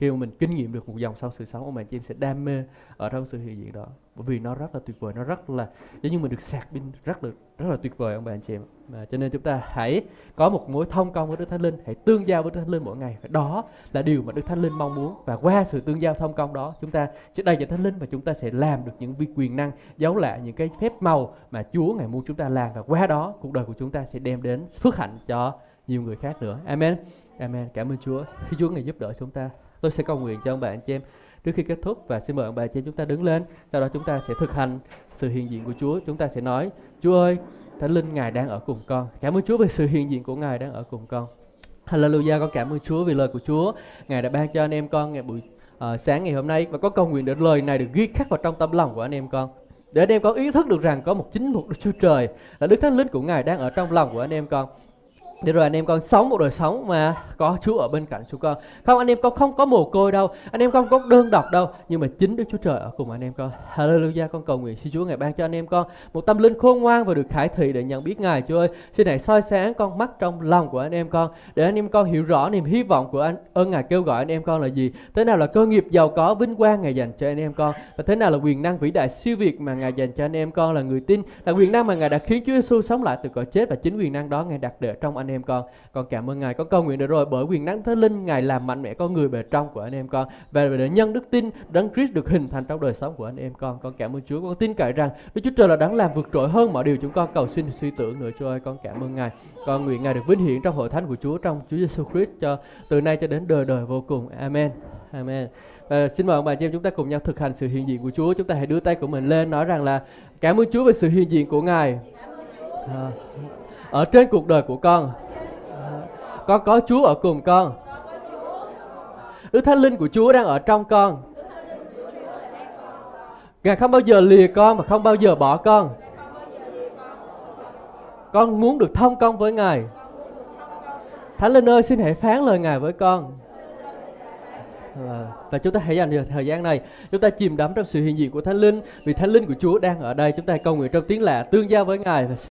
Khi mà mình kinh nghiệm được một dòng sông sự sống, ông bà chị em sẽ đam mê ở trong sự hiện diện đó. Bởi vì nó rất là tuyệt vời, nó rất là giống như mình được sạc pin rất là rất là tuyệt vời ông bà anh chị em mà cho nên chúng ta hãy có một mối thông công với Đức Thánh Linh hãy tương giao với Đức Thánh Linh mỗi ngày. Đó là điều mà Đức Thánh Linh mong muốn. Và qua sự tương giao thông công đó chúng ta sẽ đầy dạy Thánh Linh và chúng ta sẽ làm được những vi quyền năng giấu lại những cái phép màu mà Chúa ngày muốn chúng ta làm. Và qua đó cuộc đời của chúng ta sẽ đem đến phước hạnh cho nhiều người khác nữa. Amen. Amen. Cảm ơn Chúa. Khi Chúa ngày giúp đỡ chúng ta tôi sẽ cầu nguyện cho ông bà anh chị em trước khi kết thúc và xin mời ông bà chị chúng ta đứng lên sau đó chúng ta sẽ thực hành sự hiện diện của Chúa chúng ta sẽ nói Chúa ơi Thánh Linh Ngài đang ở cùng con. Cảm ơn Chúa về sự hiện diện của Ngài đang ở cùng con. Hallelujah, con cảm ơn Chúa vì lời của Chúa. Ngài đã ban cho anh em con ngày buổi uh, sáng ngày hôm nay và có cầu nguyện để lời này được ghi khắc vào trong tâm lòng của anh em con. Để anh em có ý thức được rằng có một chính một Đức Chúa Trời là Đức Thánh Linh của Ngài đang ở trong lòng của anh em con để rồi anh em con sống một đời sống mà có Chúa ở bên cạnh chúng con. Không anh em con không có mồ côi đâu, anh em con có đơn độc đâu, nhưng mà chính Đức Chúa Trời ở cùng anh em con. Hallelujah, con cầu nguyện xin Chúa ngài ban cho anh em con một tâm linh khôn ngoan và được khải thị để nhận biết Ngài Chúa ơi. Xin hãy soi sáng con mắt trong lòng của anh em con để anh em con hiểu rõ niềm hy vọng của anh ơn Ngài kêu gọi anh em con là gì. Thế nào là cơ nghiệp giàu có vinh quang Ngài dành cho anh em con và thế nào là quyền năng vĩ đại siêu việt mà Ngài dành cho anh em con là người tin, là quyền năng mà Ngài đã khiến Chúa Giêsu sống lại từ cõi chết và chính quyền năng đó Ngài đặt để trong anh em con. Con cảm ơn ngài con cầu nguyện được rồi. Bởi quyền năng thánh linh ngài làm mạnh mẽ con người bề trong của anh em con. Và để nhân đức tin đấng Christ được hình thành trong đời sống của anh em con. Con cảm ơn Chúa con tin cậy rằng Đức Chúa Trời là đáng làm vượt trội hơn mọi điều chúng con cầu xin suy tưởng nữa Chúa ơi. Con cảm ơn ngài. Con nguyện ngài được vinh hiển trong hội thánh của Chúa trong Chúa Giêsu Christ cho từ nay cho đến đời đời vô cùng. Amen. Amen. Và xin mời ông bà chị em chúng ta cùng nhau thực hành sự hiện diện của Chúa. Chúng ta hãy đưa tay của mình lên nói rằng là cảm ơn Chúa về sự hiện diện của ngài. À, ở trên cuộc đời của con. Con có Chúa ở cùng con. Đức Thánh Linh của Chúa đang ở trong con. Ngài không bao giờ lìa con và không bao giờ bỏ con. Con muốn được thông công với Ngài. Thánh Linh ơi, xin hãy phán lời Ngài với con. Và chúng ta hãy dành thời gian này, chúng ta chìm đắm trong sự hiện diện của thánh linh, vì thánh linh của chúa đang ở đây. Chúng ta cầu nguyện trong tiếng lạ, tương giao với ngài